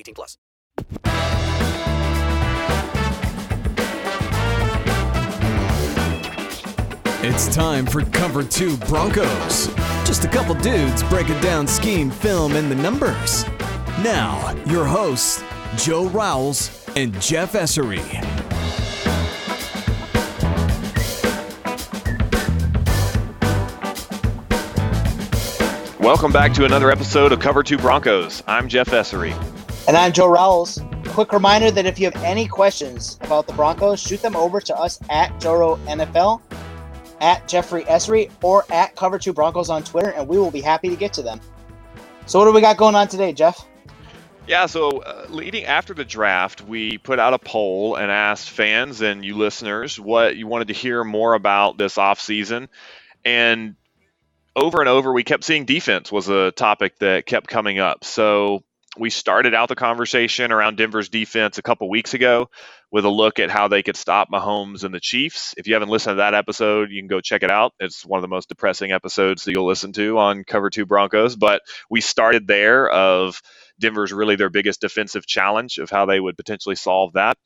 18 plus. It's time for Cover 2 Broncos. Just a couple dudes breaking down scheme, film, and the numbers. Now, your hosts, Joe Rowles and Jeff Essery. Welcome back to another episode of Cover 2 Broncos. I'm Jeff Essery. And I'm Joe Rowles. Quick reminder that if you have any questions about the Broncos, shoot them over to us at Joro NFL, at Jeffrey Essery, or at Cover 2 Broncos on Twitter, and we will be happy to get to them. So, what do we got going on today, Jeff? Yeah, so uh, leading after the draft, we put out a poll and asked fans and you listeners what you wanted to hear more about this offseason. And over and over, we kept seeing defense was a topic that kept coming up. So we started out the conversation around Denver's defense a couple weeks ago with a look at how they could stop Mahomes and the Chiefs. If you haven't listened to that episode, you can go check it out. It's one of the most depressing episodes that you'll listen to on Cover 2 Broncos. But we started there of Denver's really their biggest defensive challenge of how they would potentially solve that.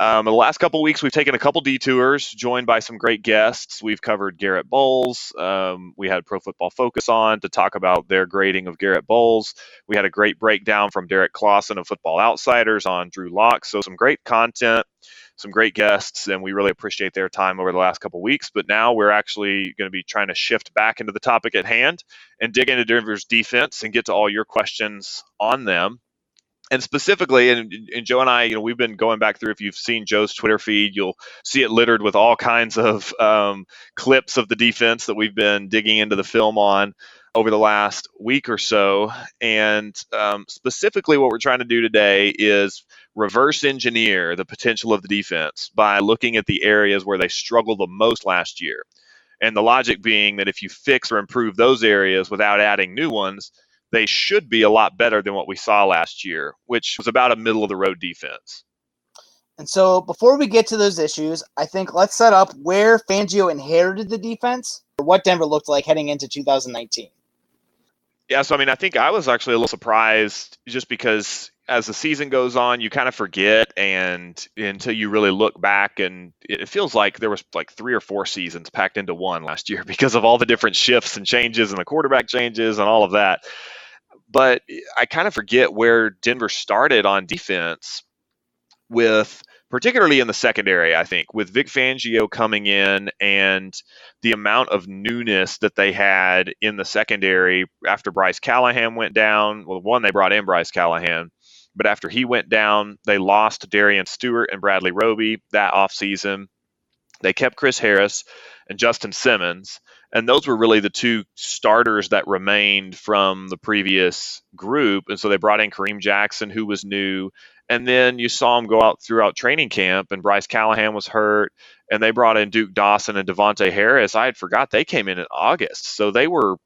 Um, the last couple weeks, we've taken a couple detours, joined by some great guests. We've covered Garett Bolles. Um, we had Pro Football Focus on to talk about their grading of Garett Bolles. We had a great breakdown from Derrik Klassen of Football Outsiders on Drew Lock. So some great content, some great guests, and we really appreciate their time over the last couple weeks. But now we're actually going to be trying to shift back into the topic at hand and dig into Denver's defense and get to all your questions on them and specifically, and, and Joe and I, you know, we've been going back through. If you've seen Joe's Twitter feed, you'll see it littered with all kinds of um, clips of the defense that we've been digging into the film on over the last week or so. And um, specifically, what we're trying to do today is reverse engineer the potential of the defense by looking at the areas where they struggled the most last year. And the logic being that if you fix or improve those areas without adding new ones, they should be a lot better than what we saw last year, which was about a middle of the road defense. And so, before we get to those issues, I think let's set up where Fangio inherited the defense or what Denver looked like heading into 2019. Yeah, so I mean, I think I was actually a little surprised just because as the season goes on, you kind of forget, and until you really look back, and it feels like there was like three or four seasons packed into one last year because of all the different shifts and changes and the quarterback changes and all of that. But I kind of forget where Denver started on defense with particularly in the secondary, I think, with Vic Fangio coming in and the amount of newness that they had in the secondary after Bryce Callahan went down. Well, one, they brought in Bryce Callahan, But after he went down, they lost Darian Stewart and Bradley Roby that offseason. They kept Chris Harris and Justin Simmons. And those were really the two starters that remained from the previous group. And so they brought in Kareem Jackson, who was new. And then you saw him go out throughout training camp, and Bryce Callahan was hurt. And they brought in Duke Dawson and Davontae Harris. I had forgot they came in in August. So they were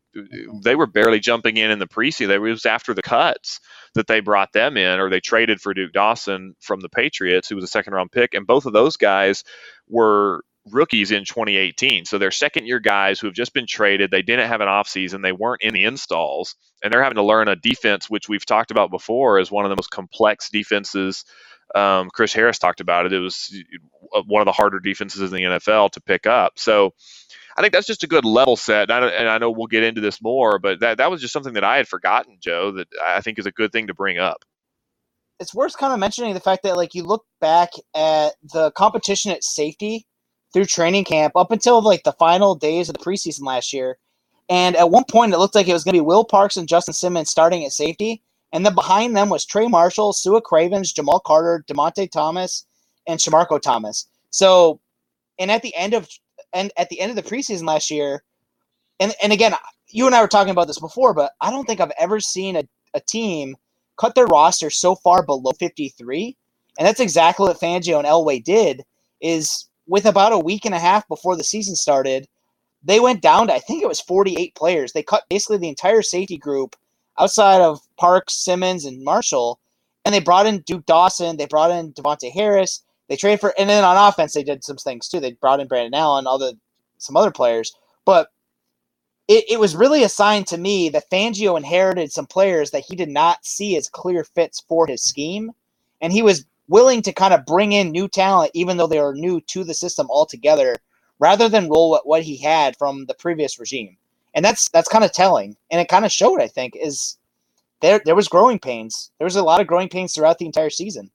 they were barely jumping in in the preseason. It was after the cuts that they brought them in, or they traded for Duke Dawson from the Patriots, who was a second round pick. And both of those guys were rookies in 2018. So they're second year guys who have just been traded. They didn't have an offseason. They weren't in the installs. And they're having to learn a defense, which we've talked about before as one of the most complex defenses. Um, Chris Harris talked about it. It was one of the harder defenses in the NFL to pick up. So I think that's just a good level set. And I, and I know we'll get into this more, but that, that was just something that I had forgotten, Joe, that I think is a good thing to bring up. It's worth kind of mentioning the fact that, like, you look back at the competition at safety through training camp up until like the final days of the preseason last year. And at one point, it looked like it was going to be Will Parks and Justin Simmons starting at safety. And then behind them was Trey Marshall, Sua Cravens, Jamal Carter, Dymonte Thomas, and Shamarco Thomas. So, and at the end of and at the end of the preseason last year, and and again, you and I were talking about this before, but I don't think I've ever seen a, a team cut their roster so far below 53. And that's exactly what Fangio and Elway did. Is with about a week and a half before the season started, they went down to I think it was 48 players. They cut basically the entire safety group outside of Parks, Simmons, and Marshall, and they brought in Duke Dawson. They brought in Davontae Harris. They traded for, and then on offense they did some things too. They brought in Brandon Allen, other some other players, but it, it was really a sign to me that Fangio inherited some players that he did not see as clear fits for his scheme, and he was willing to kind of bring in new talent, even though they are new to the system altogether, rather than roll what, what he had from the previous regime. And that's that's kind of telling, and it kind of showed. I think is there there was growing pains. There was a lot of growing pains throughout the entire season.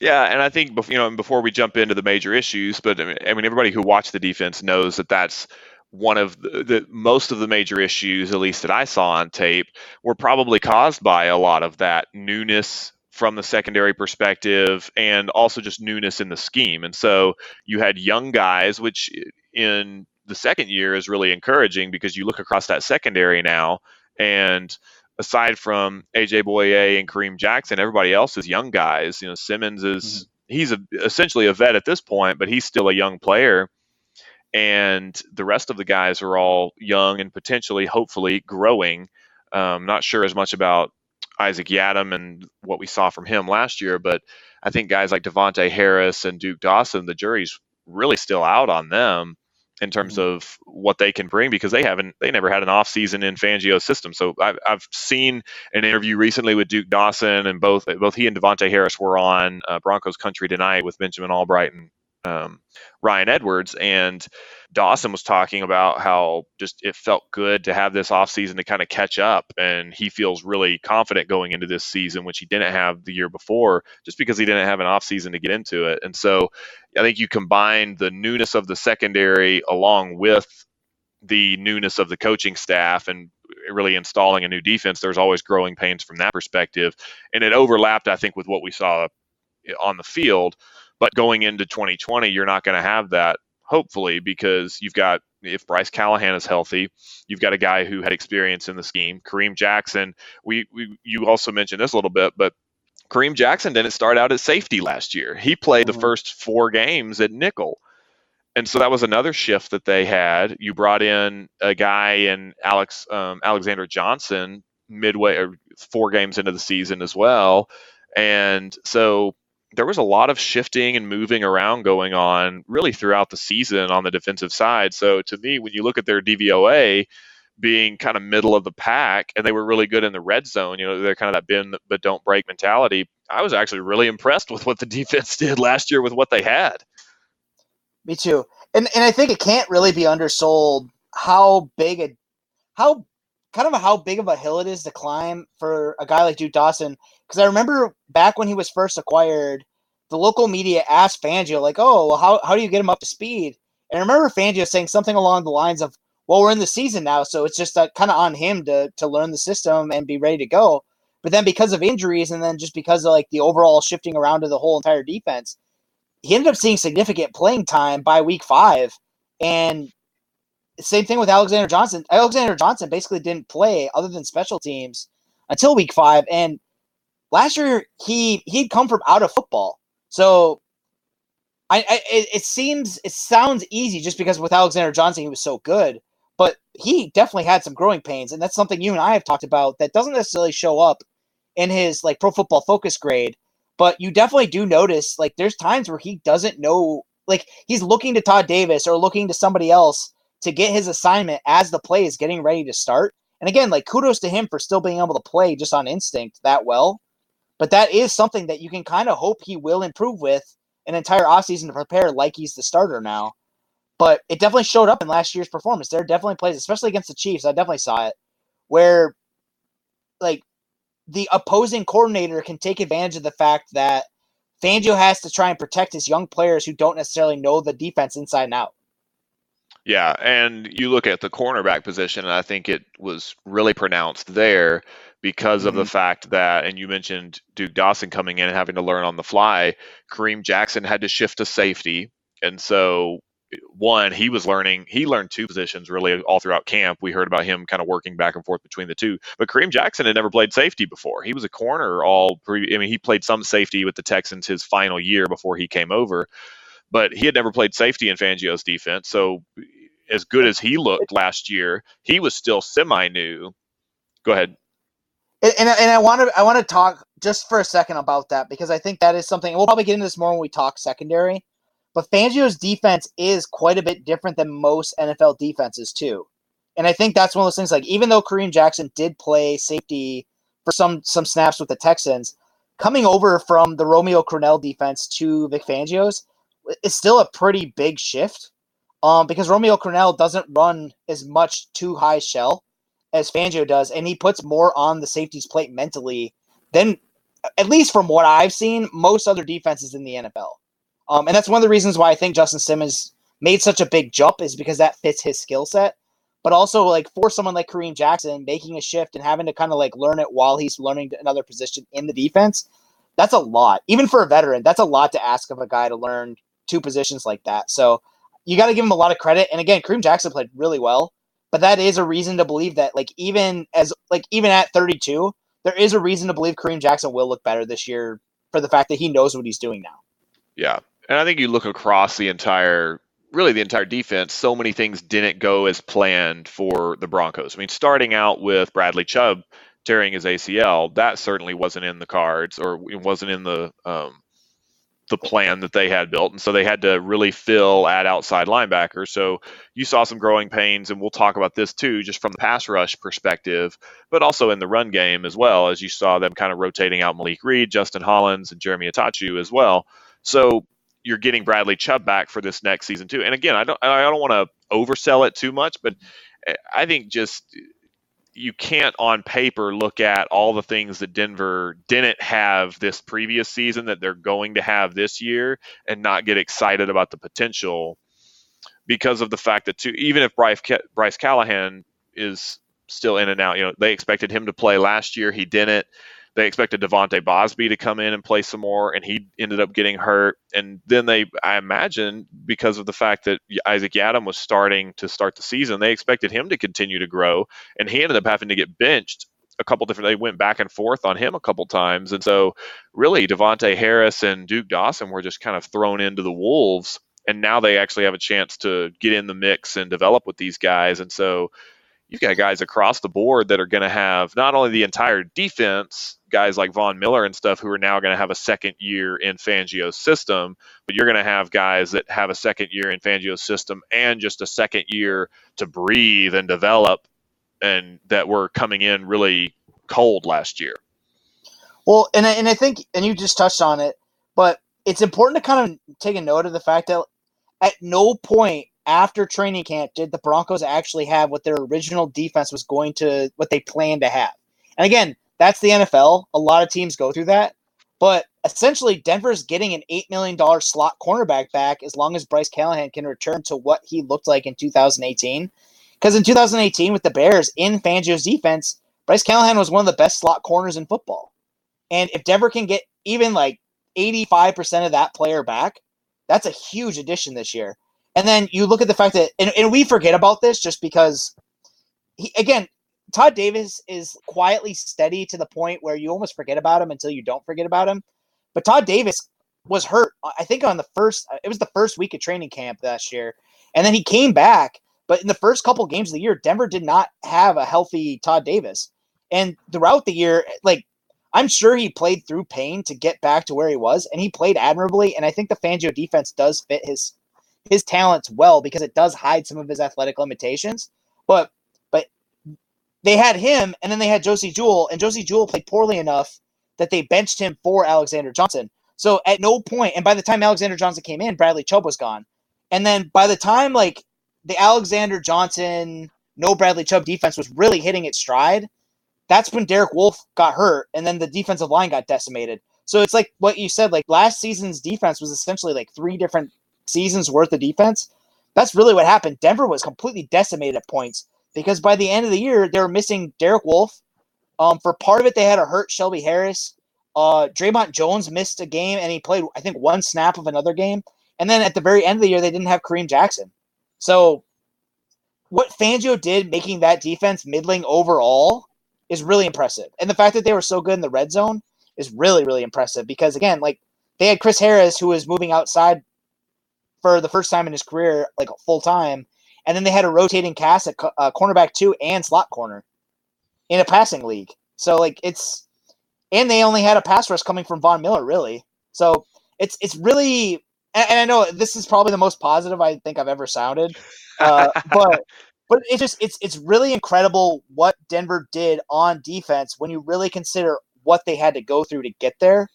Yeah, and I think you know before we jump into the major issues, but I mean, everybody who watched the defense knows that that's one of the, the, most of the major issues, at least that I saw on tape, were probably caused by a lot of that newness from the secondary perspective and also just newness in the scheme. And so you had young guys, which in the second year is really encouraging because you look across that secondary now and aside from AJ Bouye and Kareem Jackson, everybody else is young guys. You know, Simmons is mm-hmm. he's a, essentially a vet at this point, but he's still a young player. And the rest of the guys are all young and potentially, hopefully, growing. Um, not sure as much about Isaac Yiadom and what we saw from him last year, but I think guys like Davontae Harris and Duke Dawson, the jury's really still out on them in terms mm-hmm. of what they can bring because they haven't they never had an off season in Fangio's system. So I've, I've seen an interview recently with Duke Dawson and both both he and Devonte Harris were on uh, Broncos Country tonight with Benjamin Albright and um, Ryan Edwards, and Dawson was talking about how just it felt good to have this offseason to kind of catch up, and he feels really confident going into this season, which he didn't have the year before, just because he didn't have an offseason to get into it. And so I think you combine the newness of the secondary along with the newness of the coaching staff and really installing a new defense. There's always growing pains from that perspective, and it overlapped, I think, with what we saw on the field but going into 2020, you're not going to have that, hopefully, because you've got if Bryce Callahan is healthy, you've got a guy who had experience in the scheme. Kareem Jackson, we, we you also mentioned this a little bit, but Kareem Jackson didn't start out at safety last year. He played the mm-hmm. first four games at nickel. And so that was another shift that they had. You brought in a guy in Alex um, Alexander Johnson midway or four games into the season as well. And so there was a lot of shifting and moving around going on really throughout the season on the defensive side. So to me, when you look at their DVOA being kind of middle of the pack and they were really good in the red zone, you know, they're kind of that bend but don't break mentality. I was actually really impressed with what the defense did last year with what they had. Me too. And and I think it can't really be undersold how big a how kind of how big of a hill it is to climb for a guy like Duke Dawson. Because I remember back when he was first acquired, the local media asked Fangio, like, oh, well, how, how do you get him up to speed? And I remember Fangio saying something along the lines of, well, we're in the season now, so it's just uh, kind of on him to, to learn the system and be ready to go. But then because of injuries and then just because of like the overall shifting around of the whole entire defense, he ended up seeing significant playing time by week five. And same thing with Alexander Johnson. Alexander Johnson basically didn't play other than special teams until week five. And last year he he'd come from out of football. So I, I it, it seems it sounds easy just because with Alexander Johnson he was so good, but he definitely had some growing pains, and that's something you and I have talked about that doesn't necessarily show up in his like pro football focus grade, but you definitely do notice like there's times where he doesn't know like he's looking to Todd Davis or looking to somebody else to get his assignment as the play is getting ready to start. And again, like kudos to him for still being able to play just on instinct that well. But that is something that you can kind of hope he will improve with an entire offseason to prepare like he's the starter now. But it definitely showed up in last year's performance. There definitely plays, especially against the Chiefs. I definitely saw it where like the opposing coordinator can take advantage of the fact that Fangio has to try and protect his young players who don't necessarily know the defense inside and out. Yeah, and you look at the cornerback position, and I think it was really pronounced there because of the Mhm. fact that, and you mentioned Duke Dawson coming in and having to learn on the fly. Kareem Jackson had to shift to safety, and so one, he was learning. He learned two positions really all throughout camp. We heard about him kind of working back and forth between the two. But Kareem Jackson had never played safety before. He was a corner all. Pre- I mean, he played some safety with the Texans his final year before he came over, but he had never played safety in Fangio's defense. So, as good as he looked last year, he was still semi new. Go ahead. And, and, and I want to I want to talk just for a second about that because I think that is something we'll probably get into this more when we talk secondary. But Fangio's defense is quite a bit different than most NFL defenses too, and I think that's one of those things. Like even though Kareem Jackson did play safety for some some snaps with the Texans, coming over from the Romeo Crennel defense to Vic Fangio's is still a pretty big shift. Um, because Romeo Crennel doesn't run as much too high shell as Fangio does, and he puts more on the safety's plate mentally than, at least from what I've seen, most other defenses in the NFL. Um, and that's one of the reasons why I think Justin Simmons made such a big jump is because that fits his skill set. But also, like for someone like Kareem Jackson making a shift and having to kind of like learn it while he's learning another position in the defense, that's a lot. Even for a veteran, that's a lot to ask of a guy to learn two positions like that. So you got to give him a lot of credit. And again, Kareem Jackson played really well but that is a reason to believe that like even as like even at 32 there is a reason to believe kareem jackson will look better this year for the fact that he knows what he's doing now Yeah. And I think you look across the entire, really the entire defense, so many things didn't go as planned for the Broncos. I mean, starting out with Bradley Chubb tearing his ACL, that certainly wasn't in the cards or it wasn't in the, um, the plan that they had built. And so they had to really fill at outside linebacker. So you saw some growing pains, and we'll talk about this too, just from the pass rush perspective, but also in the run game as well, as you saw them kind of rotating out Malik Reed, Justin Hollins, and Jeremy Attaochu as well. So you're getting Bradley Chubb back for this next season too. And again, I don't I don't want to oversell it too much, but I think just you can't on paper look at all the things that Denver didn't have this previous season that they're going to have this year and not get excited about the potential because of the fact that too, even if Bryce, Bryce Callahan is still in and out, you know, they expected him to play last year, he didn't. They expected De'Vante Bausby to come in and play some more, and he ended up getting hurt. And then they, I imagine, because of the fact that Isaac Yiadom was starting to start the season, they expected him to continue to grow, and he ended up having to get benched a couple different. They went back and forth on him a couple times, and so really Davontae Harris and Duke Dawson were just kind of thrown into the wolves, and now they actually have a chance to get in the mix and develop with these guys, and so you've got guys across the board that are going to have not only the entire defense, guys like Von Miller and stuff, who are now going to have a second year in Fangio's system, but you're going to have guys that have a second year in Fangio's system and just a second year to breathe and develop, and that were coming in really cold last year. well and I, and I think and you just touched on it but it's important to kind of take a note of the fact that at no point after training camp did the Broncos actually have what their original defense was going to what they planned to have. And again, that's the NFL. A lot of teams go through that. But essentially, Denver's getting an $8 million slot cornerback back as long as Bryce Callahan can return to what he looked like in 2018. Because in 2018, with the Bears in Fangio's defense, Bryce Callahan was one of the best slot corners in football. And if Denver can get even like 85% of that player back, that's a huge addition this year. And then you look at the fact that, and, and we forget about this just because, he, again, Todd Davis is quietly steady to the point where you almost forget about him until you don't forget about him. But Todd Davis was hurt, uh, I think, on the first, uh, it was the first week of training camp last year. And then he came back. But in the first couple games of the year, Denver did not have a healthy Todd Davis. And throughout the year, like I'm sure he played through pain to get back to where he was, and he played admirably. And I think the Fangio defense does fit his his talents well because it does hide some of his athletic limitations. But but they had him, and then they had Josey Jewell, and Josey Jewell played poorly enough that they benched him for Alexander Johnson. So at no point, and by the time Alexander Johnson came in, Bradley Chubb was gone. And then by the time like the Alexander Johnson, no Bradley Chubb defense was really hitting its stride, that's when Derek Wolfe got hurt, and then the defensive line got decimated. So it's like what you said, like last season's defense was essentially like three different seasons worth of defense. That's really what happened. Denver was completely decimated at points because by the end of the year, they were missing Derek Wolfe. Um, for part of it, they had a hurt Shelby Harris. Uh, Dre'Mont Jones missed a game and he played, I think, one snap of another game. And then at the very end of the year, they didn't have Kareem Jackson. So what Fangio did, making that defense middling overall, is really impressive. And the fact that they were so good in the red zone is really, really impressive because, again, like they had Chris Harris, who was moving outside for the first time in his career, like full time. And then they had a rotating cast at uh, cornerback two and slot corner in a passing league. So, like, it's, and they only had a pass rush coming from Von Miller, really. So it's, it's really, and, and I know this is probably the most positive I think I've ever sounded, uh, but but it's just it's it's really incredible what Denver did on defense when you really consider what they had to go through to get there.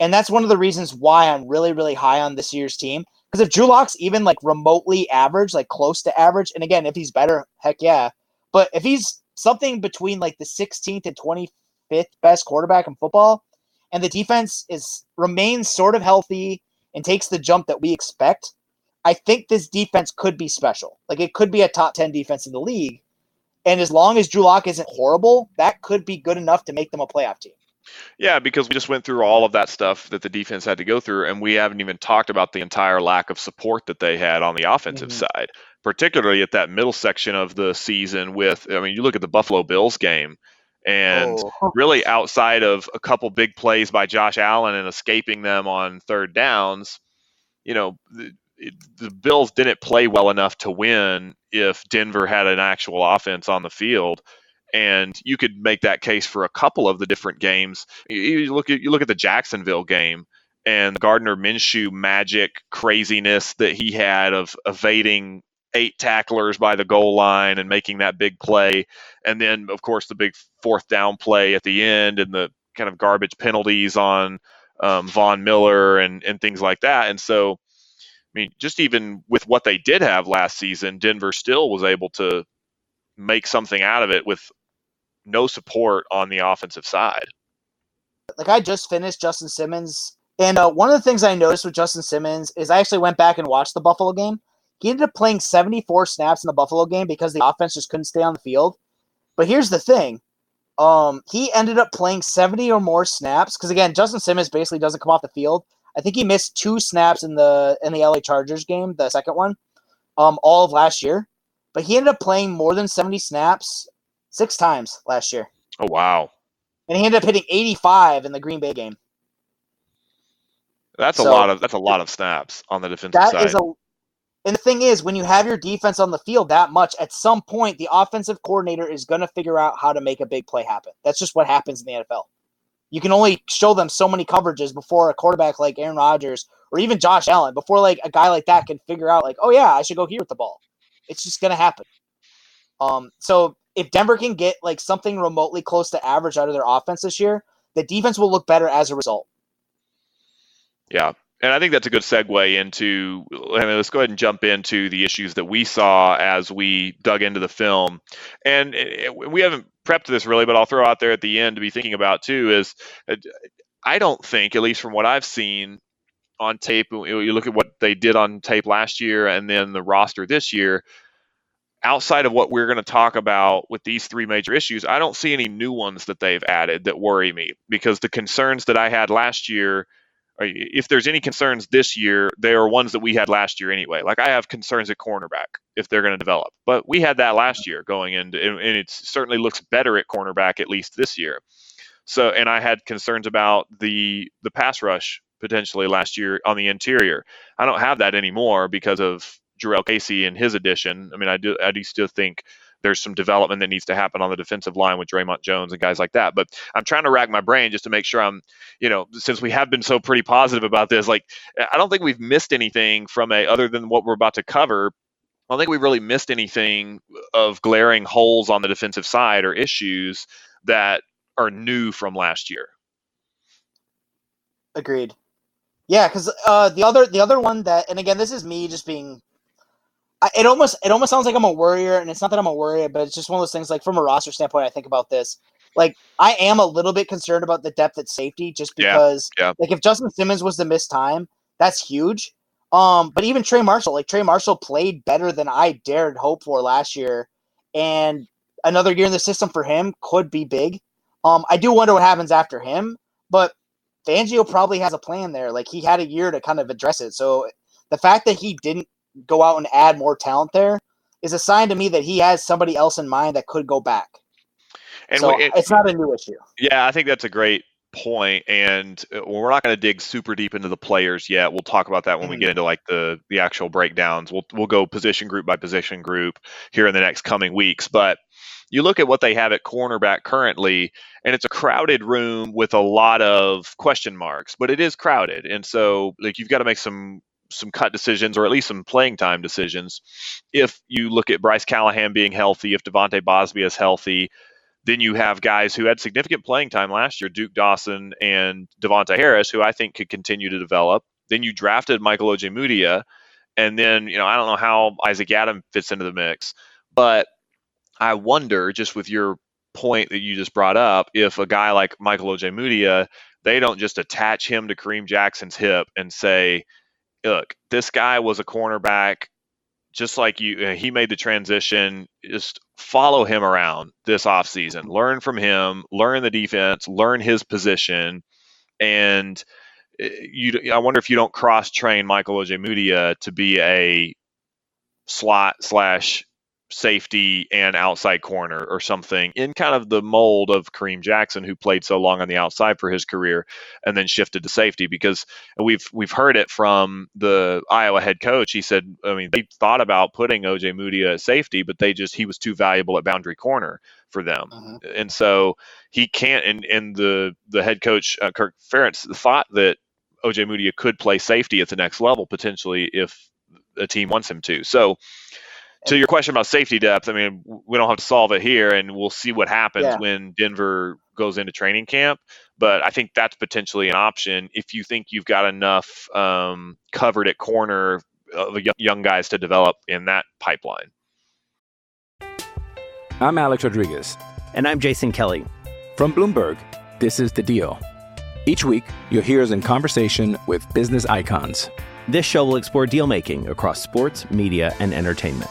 And that's one of the reasons why I'm really, really high on this year's team. Because if Drew Lock's even like remotely average, like close to average, and again, if he's better, heck yeah. But if he's something between like the 16th and 25th best quarterback in football, and the defense is remains sort of healthy and takes the jump that we expect, I think this defense could be special. Like it could be a top 10 defense in the league. And as long as Drew Lock isn't horrible, that could be good enough to make them a playoff team. Yeah, because we just went through all of that stuff that the defense had to go through, and we haven't even talked about the entire lack of support that they had on the offensive mm-hmm. side, particularly at that middle section of the season. With, I mean, you look at the Buffalo Bills game, and oh. really outside of a couple big plays by Josh Allen and escaping them on third downs, you know, the Bills didn't play well enough to win if Denver had an actual offense on the field. And you could make that case for a couple of the different games. You look at you look at the Jacksonville game and Gardner Minshew magic craziness that he had of evading eight tacklers by the goal line and making that big play. And then, of course, the big fourth down play at the end and the kind of garbage penalties on um, Von Miller and, and things like that. And so I mean, just even with what they did have last season, Denver still was able to make something out of it with no support on the offensive side. Like I just finished Justin Simmons, and uh, one of the things I noticed with Justin Simmons is I actually went back and watched the Buffalo game. He ended up playing 74 snaps in the Buffalo game because the offense just couldn't stay on the field. But here's the thing. Um, he ended up playing 70 or more snaps because again, Justin Simmons basically doesn't come off the field I think he missed two snaps in the in the LA Chargers game, the second one, um, all of last year. But he ended up playing more than 70 snaps six times last year. Oh wow. And he ended up hitting 85 in the Green Bay game. That's so, a lot of that's a lot of snaps on the defensive that side. Is a, and the thing is, when you have your defense on the field that much, at some point the offensive coordinator is going to figure out how to make a big play happen. That's just what happens in the NFL you can only show them so many coverages before a quarterback like Aaron Rodgers or even Josh Allen, before like a guy like that can figure out like, oh yeah, I should go here with the ball. It's just gonna happen. Um, so if Denver can get like something remotely close to average out of their offense this year, the defense will look better as a result. Yeah, and I think that's a good segue into. I mean, let's go ahead and jump into the issues that we saw as we dug into the film. And eh, we haven't prepped this really, but I'll throw out there at the end to be thinking about too is uh, I don't think, at least from what I've seen on tape, you look at what they did on tape last year and then the roster this year. Outside of what we're going to talk about with these three major issues, I don't see any new ones that they've added that worry me because the concerns that I had last year, uh, if there's any concerns this year, they are ones that we had last year anyway. Like I have concerns at cornerback if they're going to develop, but we had that last year going into, and it certainly looks better at cornerback at least this year. So, and I had concerns about the the pass rush potentially last year on the interior. I don't have that anymore because of Jurrell Casey and his addition. I mean, I do I do still think there's some development that needs to happen on the defensive line with Dre'Mont Jones and guys like that. But I'm trying to rack my brain just to make sure I'm, you know, since we have been so pretty positive about this, like I don't think we've missed anything from a other than what we're about to cover. I don't think we've really missed anything of glaring holes on the defensive side or issues that are new from last year. Agreed. Yeah, because uh, the other the other one that, and again, this is me just being. I, it almost it almost sounds like I'm a worrier, and it's not that I'm a worrier, but it's just one of those things. Like from a roster standpoint, I think about this. Like I am a little bit concerned about the depth at safety, just because. Yeah, yeah. Like if Justin Simmons was to miss time, that's huge. Um, but even Trey Marshall, like Trey Marshall played better than I dared hope for last year, and another year in the system for him could be big. Um, I do wonder what happens after him, but Fangio probably has a plan there. Like he had a year to kind of address it. So the fact that he didn't go out and add more talent there is a sign to me that he has somebody else in mind that could go back. And so it- it's not a new issue. Yeah, I think that's a great point, and uh, we're not going to dig super deep into the players yet. We'll talk about that when we get into like the the actual breakdowns. We'll we'll go position group by position group here in the next coming weeks. But you look at what they have at cornerback currently, and it's a crowded room with a lot of question marks. But it is crowded, and so like you've got to make some some cut decisions or at least some playing time decisions. If you look at Bryce Callahan being healthy, if De'Vante Bausby is healthy, then you have guys who had significant playing time last year, Duke Dawson and Davontae Harris, who I think could continue to develop. Then you drafted Michael Ojemudia, and then you know I don't know how Isaac Yiadom fits into the mix, but I wonder just with your point that you just brought up, if a guy like Michael Ojemudia, they don't just attach him to Kareem Jackson's hip and say, "Look, this guy was a cornerback." Just like you, uh, he made the transition. Just follow him around this offseason. Learn from him, learn the defense, learn his position, and uh, you. I wonder if you don't cross train Michael Ojemudia to be a slot slash safety and outside corner or something in kind of the mold of Kareem Jackson, who played so long on the outside for his career and then shifted to safety. Because we've we've heard it from the Iowa head coach. He said, I mean, they thought about putting Ojemudia at safety, but they just he was too valuable at boundary corner for them, and so he can't. And, and the the head coach uh, Kirk Ferentz thought that Ojemudia could play safety at the next level potentially if a team wants him to. So to your question about safety depth, I mean, we don't have to solve it here, and we'll see what happens Yeah. when Denver goes into training camp. But I think that's potentially an option if you think you've got enough um, covered at corner of young- young guys to develop in that pipeline. I'm Alex Rodriguez. And I'm Jason Kelly. From Bloomberg, this is The Deal. Each week, you'll hear us in conversation with business icons. This show will explore deal making across sports, media, and entertainment.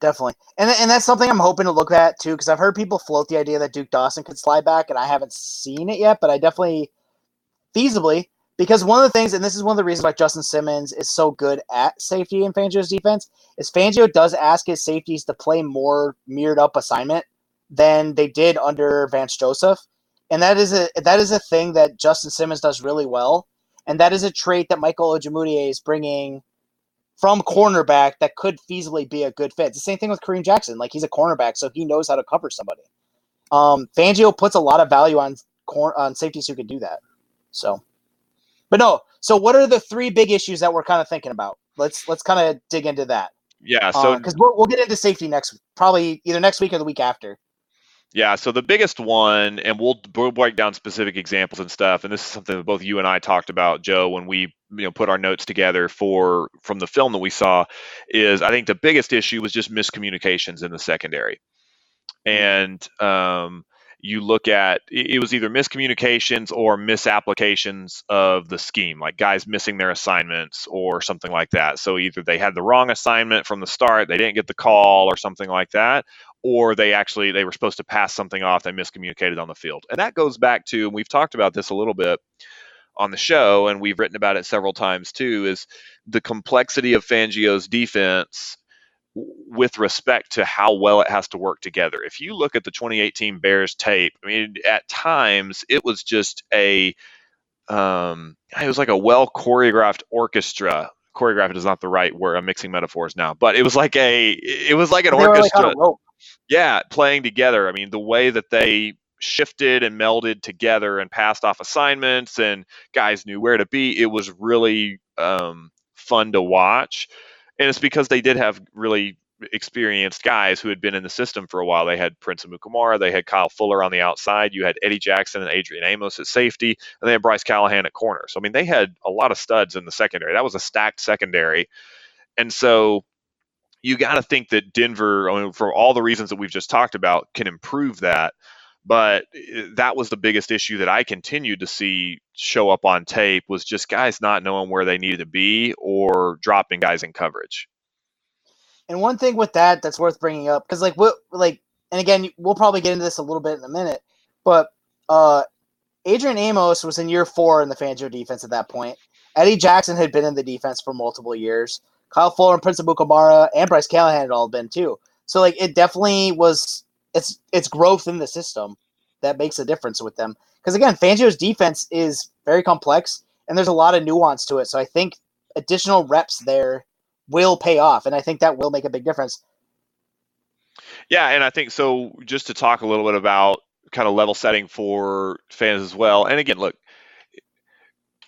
Definitely, and and that's something I'm hoping to look at too, because I've heard people float the idea that Duke Dawson could slide back, and I haven't seen it yet, but I definitely feasibly because one of the things, and this is one of the reasons why Justin Simmons is so good at safety in Fangio's defense, is Fangio does ask his safeties to play more mirrored up assignment than they did under Vance Joseph, and that is a that is a thing that Justin Simmons does really well, and that is a trait that Michael Ojemudia is bringing from cornerback that could feasibly be a good fit. It's the same thing with Kareem Jackson. Like he's a cornerback, so he knows how to cover somebody. Um, Fangio puts a lot of value on cor- on safeties who can do that. So, but no. So, what are the three big issues that we're kind of thinking about? Let's let's kind of dig into that. Yeah. So because we'll, we'll get into safety next, probably either next week or the week after. Yeah, so the biggest one, and we'll, we'll break down specific examples and stuff. And this is something that both you and I talked about, Joe, when we you know put our notes together for from the film that we saw. Is I think the biggest issue was just miscommunications in the secondary, and um, you look at it was either miscommunications or misapplications of the scheme, like guys missing their assignments or something like that. So either they had the wrong assignment from the start, they didn't get the call or something like that, or they actually they were supposed to pass something off they miscommunicated on the field and that goes back to and we've talked about this a little bit on the show and we've written about it several times too is the complexity of fangio's defense with respect to how well it has to work together. If you look at the 2018 bears tape i mean at times it was just a um, it was like a well choreographed orchestra. Choreographed is not the right word i'm mixing metaphors now but it was like a it was like an They were like orchestra yeah, playing together. I mean, the way that they shifted and melded together and passed off assignments and guys knew where to be, it was really um, fun to watch. And it's because they did have really experienced guys who had been in the system for a while. They had Prince Amukamara, they had Kyle Fuller on the outside, you had Eddie Jackson and Adrian Amos at safety, and they had Bryce Callahan at corner. So I mean, they had a lot of studs in the secondary. That was a stacked secondary. And so you got to think that Denver, I mean, for all the reasons that we've just talked about, can improve that. But eh, that was the biggest issue that I continued to see show up on tape was just guys not knowing where they needed to be or dropping guys in coverage. And one thing with that that's worth bringing up, because like what like, and again, we'll probably get into this a little bit in a minute, but uh, Adrian Amos was in year four in the Fangio defense at that point. Eddie Jackson had been in the defense for multiple years. Kyle Fuller and Prince Amukamara and Bryce Callahan had all been too. So like it definitely was it's it's growth in the system that makes a difference with them. Because again, Fangio's defense is very complex and there's a lot of nuance to it. So I think additional reps there will pay off, and I think that will make a big difference. Yeah, and I think so. Just to talk a little bit about kind of level setting for fans as well. And again, look,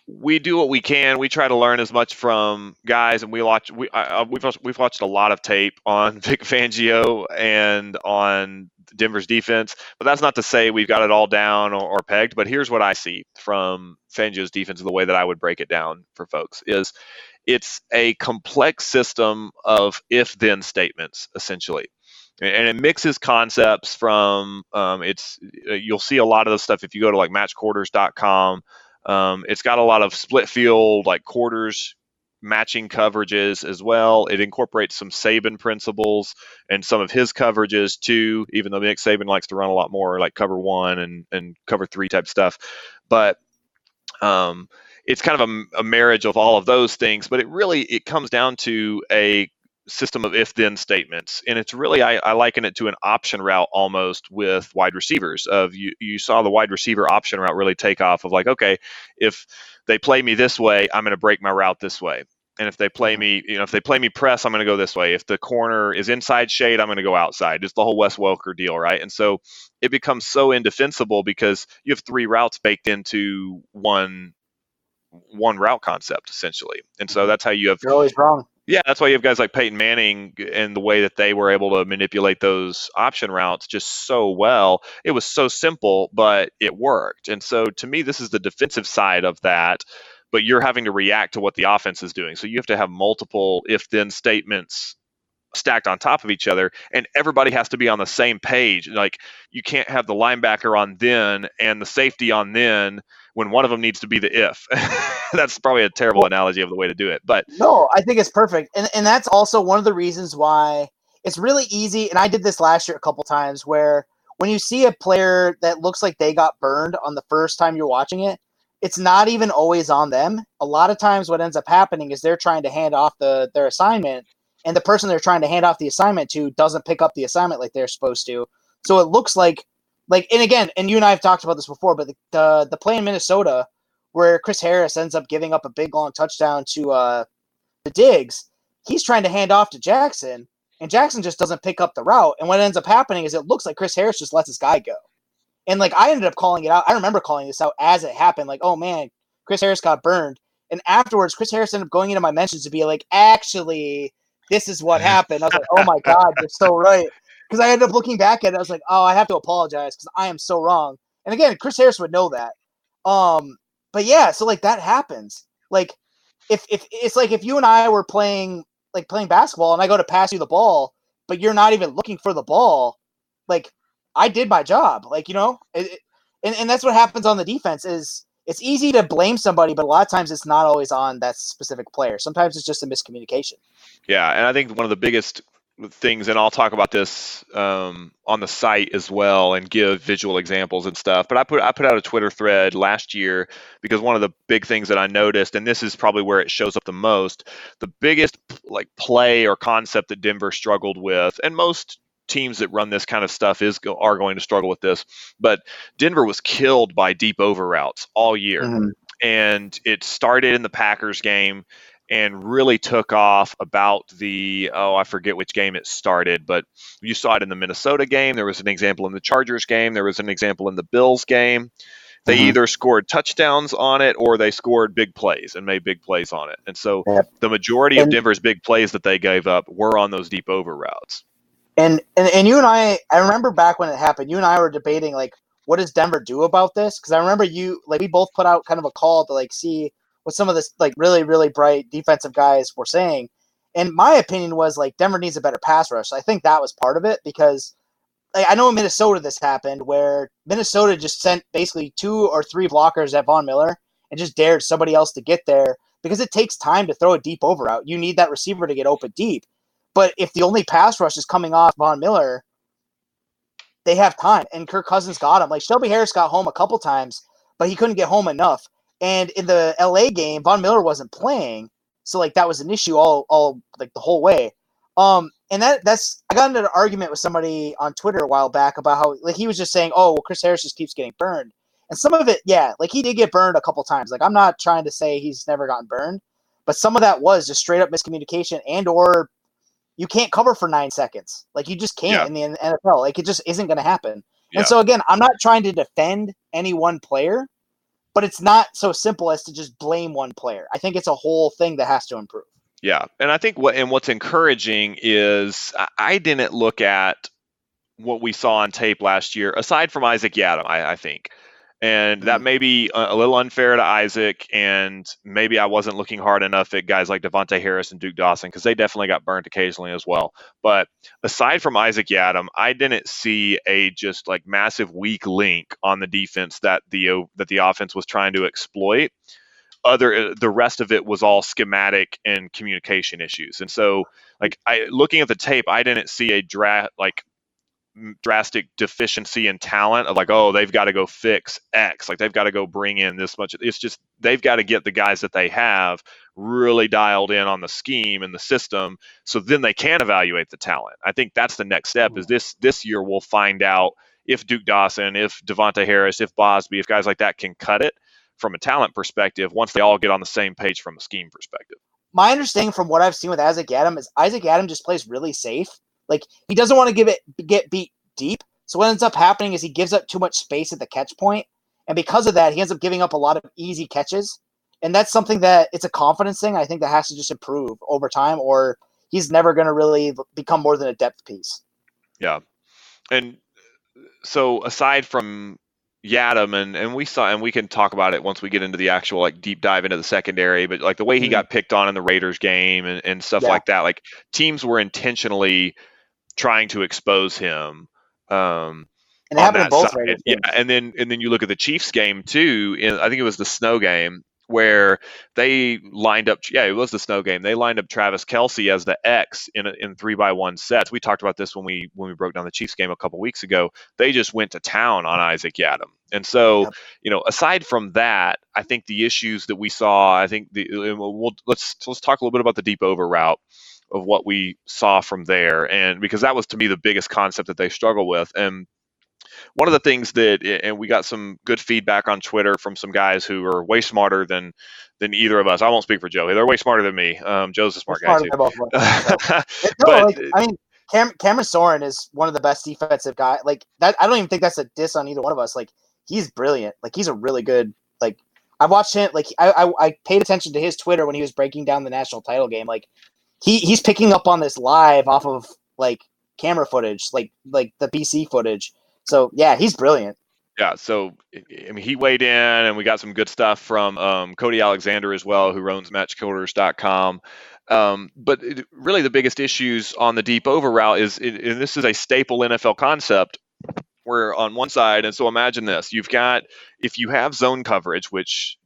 we do what we can. We try to learn as much from guys, and we watch. We uh, we've watched, we've watched a lot of tape on Vic Fangio and on Denver's defense. But that's not to say we've got it all down or, or pegged. But here's what I see from Fangio's defense, and the way that I would break it down for folks is it's a complex system of if-then statements, essentially and it mixes concepts from um, it's you'll see a lot of the stuff if you go to like matchquarters.com um, it's got a lot of split field like quarters matching coverages as well. It incorporates some saban principles and some of his coverages too even though nick saban likes to run a lot more like cover one and, and cover three type stuff. But um, it's kind of a, a marriage of all of those things but it really it comes down to a system of if then statements and it's really I, I, liken it to an option route almost with wide receivers of you you saw the wide receiver option route really take off of like okay if they play me this way i'm going to break my route this way and if they play me you know if they play me press i'm going to go this way if the corner is inside shade i'm going to go outside it's the whole wes welker deal right and so it becomes so indefensible because you have three routes baked into one one route concept essentially and so mm-hmm. that's how you have You're always wrong. Yeah, that's why you have guys like Peyton Manning and the way that they were able to manipulate those option routes just so well. It was so simple, but it worked. And so to me, this is the defensive side of that, but you're having to react to what the offense is doing. So you have to have multiple if then statements stacked on top of each other and everybody has to be on the same page like you can't have the linebacker on then and the safety on then when one of them needs to be the if that's probably a terrible analogy of the way to do it but No, I think it's perfect. And and that's also one of the reasons why it's really easy and I did this last year a couple times where when you see a player that looks like they got burned on the first time you're watching it, it's not even always on them. A lot of times what ends up happening is they're trying to hand off the their assignment and the person they're trying to hand off the assignment to doesn't pick up the assignment like they're supposed to. So it looks like like and again, and you and I have talked about this before, but the the, the play in Minnesota where Chris Harris ends up giving up a big long touchdown to uh the Diggs, he's trying to hand off to Jackson, and Jackson just doesn't pick up the route. And what ends up happening is it looks like Chris Harris just lets his guy go. And like I ended up calling it out. I remember calling this out as it happened. Like, oh man, Chris Harris got burned. And afterwards, Chris Harris ended up going into my mentions to be like, actually, this is what happened. I was like, oh my God, you're so right. Because I ended up looking back at it. I was like, oh, I have to apologize because I am so wrong. And again, Chris Harris would know that. Um, but yeah, so like that happens. Like if if it's like if you and I were playing like playing basketball and I go to pass you the ball, but you're not even looking for the ball, like I did my job. Like, you know, it, and, and that's what happens on the defense is it's easy to blame somebody, but a lot of times it's not always on that specific player. Sometimes it's just a miscommunication. Yeah, and I think one of the biggest things, and I'll talk about this um, on the site as well, and give visual examples and stuff. But I put I put out a Twitter thread last year because one of the big things that I noticed, and this is probably where it shows up the most, the biggest like play or concept that Denver struggled with, and most teams that run this kind of stuff is are going to struggle with this. But Denver was killed by deep over routes all year. Mm-hmm. And it started in the Packers game and really took off about the oh I forget which game it started, but you saw it in the Minnesota game. There was an example in the Chargers game. There was an example in the Bills game. They mm-hmm. either scored touchdowns on it or they scored big plays and made big plays on it. And so the majority and, of Denver's big plays that they gave up were on those deep over routes. And, and and you and I, I remember back when it happened. You and I were debating like, what does Denver do about this? Because I remember you, like, we both put out kind of a call to like see what some of this like really really bright defensive guys were saying. And my opinion was like Denver needs a better pass rush. I think that was part of it because like, I know in Minnesota this happened where Minnesota just sent basically two or three blockers at Von Miller and just dared somebody else to get there because it takes time to throw a deep over out. You need that receiver to get open deep. But if the only pass rush is coming off Von Miller, they have time. And Kirk Cousins got him. Like Shelby Harris got home a couple times, but he couldn't get home enough. And in the LA game, Von Miller wasn't playing, so like that was an issue all all like the whole way. Um, and that that's I got into an argument with somebody on Twitter a while back about how like he was just saying, oh, well, Chris Harris just keeps getting burned, and some of it, yeah, like he did get burned a couple times. Like I'm not trying to say he's never gotten burned, but some of that was just straight up miscommunication and or you can't cover for nine seconds. Like you just can't yeah. in the NFL. Like it just isn't going to happen. Yeah. And so again, I'm not trying to defend any one player but it's not so simple as to just blame one player. I think it's a whole thing that has to improve. Yeah, and I think what and what's encouraging is I didn't look at what we saw on tape last year, aside from Isaac Yiadom. I, I think and that mm-hmm. may be a, little unfair to Isaac, and maybe I wasn't looking hard enough at guys like Davontae Harris and Duke Dawson because they definitely got burnt occasionally as well. But aside from Isaac Yiadom, I didn't see a just like massive weak link on the defense that the that the offense was trying to exploit. Other uh, the rest of it was all schematic and communication issues, and so like I looking at the tape, I didn't see a draft like drastic deficiency in talent of like oh they've got to go fix x like they've got to go bring in this much it's just they've got to get the guys that they have really dialed in on the scheme and the system so then they can evaluate the talent. I think that's the next step is mm-hmm. this this year we'll find out if duke dawson if davontae harris if Bausby if guys like that can cut it from a talent perspective once they all get on the same page from a scheme perspective. My understanding from what i've seen with isaac Yiadom is isaac Yiadom just plays really safe like he doesn't want to give it get beat deep. So what ends up happening is he gives up too much space at the catch point, and because of that, he ends up giving up a lot of easy catches. And that's something that it's a confidence thing. I think that has to just improve over time, or he's never going to really become more than a depth piece. Yeah, and so aside from Yiadom and and we saw and we can talk about it once we get into the actual like deep dive into the secondary, but like the way he mm-hmm. got picked on in the Raiders game and, and stuff yeah. like that, like teams were intentionally trying to expose him. Um, and it happened both side. Yeah, and then and then you look at the Chiefs game too. In, I think it was the snow game where they lined up. Yeah, it was the snow game. They lined up Travis Kelce as the X in a, in three by one sets. We talked about this when we when we broke down the Chiefs game a couple weeks ago. They just went to town on Isaac Yiadom. And so, yep. you know, aside from that, I think the issues that we saw. I think the we'll, let's let's talk a little bit about the deep over route of what we saw from there and because that was to me the biggest concept that they struggle with and one of the things that, and we got some good feedback on Twitter from some guys who are way smarter than than either of us. I won't speak for Joe. They're way smarter than me. Um, Joe's a smart guy too. no, but, like, I mean, Cam, Cameron Soran is one of the best defensive guy. Like that, I don't even think that's a diss on either one of us. Like he's brilliant. Like he's a really good. Like I watched him. Like I, I, I paid attention to his Twitter when he was breaking down the national title game. Like he he's picking up on this live off of like camera footage, like like the BC footage. So yeah, he's brilliant. Yeah, so I mean, he weighed in, and we got some good stuff from um, Cody Alexander as well, who owns MatchQuarters.com. Um, but it, really, the biggest issues on the deep over route is, it, and this is a staple NFL concept, where on one side, and so imagine this: you've got if you have zone coverage, which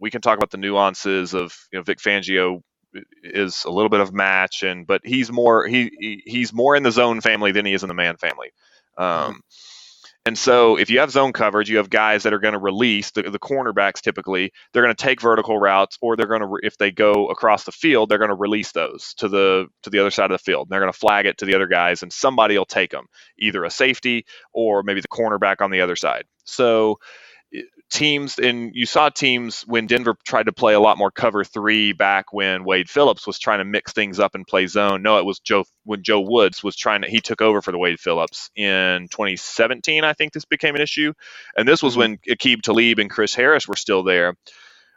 we can talk about the nuances of you know Vic Fangio is a little bit of match, and but he's more he, he he's more in the zone family than he is in the man family. Um, and so if you have zone coverage, you have guys that are going to release the, the cornerbacks typically, they're going to take vertical routes or they're going to if they go across the field, they're going to release those to the to the other side of the field. And they're going to flag it to the other guys and somebody will take them, either a safety or maybe the cornerback on the other side. So teams and you saw teams when Denver tried to play a lot more cover three back when Wade Phillips was trying to mix things up and play zone. No, it was Joe when Joe Woods was trying to he took over for the Wade Phillips in 2017. I think this became an issue, and this was mm-hmm. when Aqib Talib and Chris Harris were still there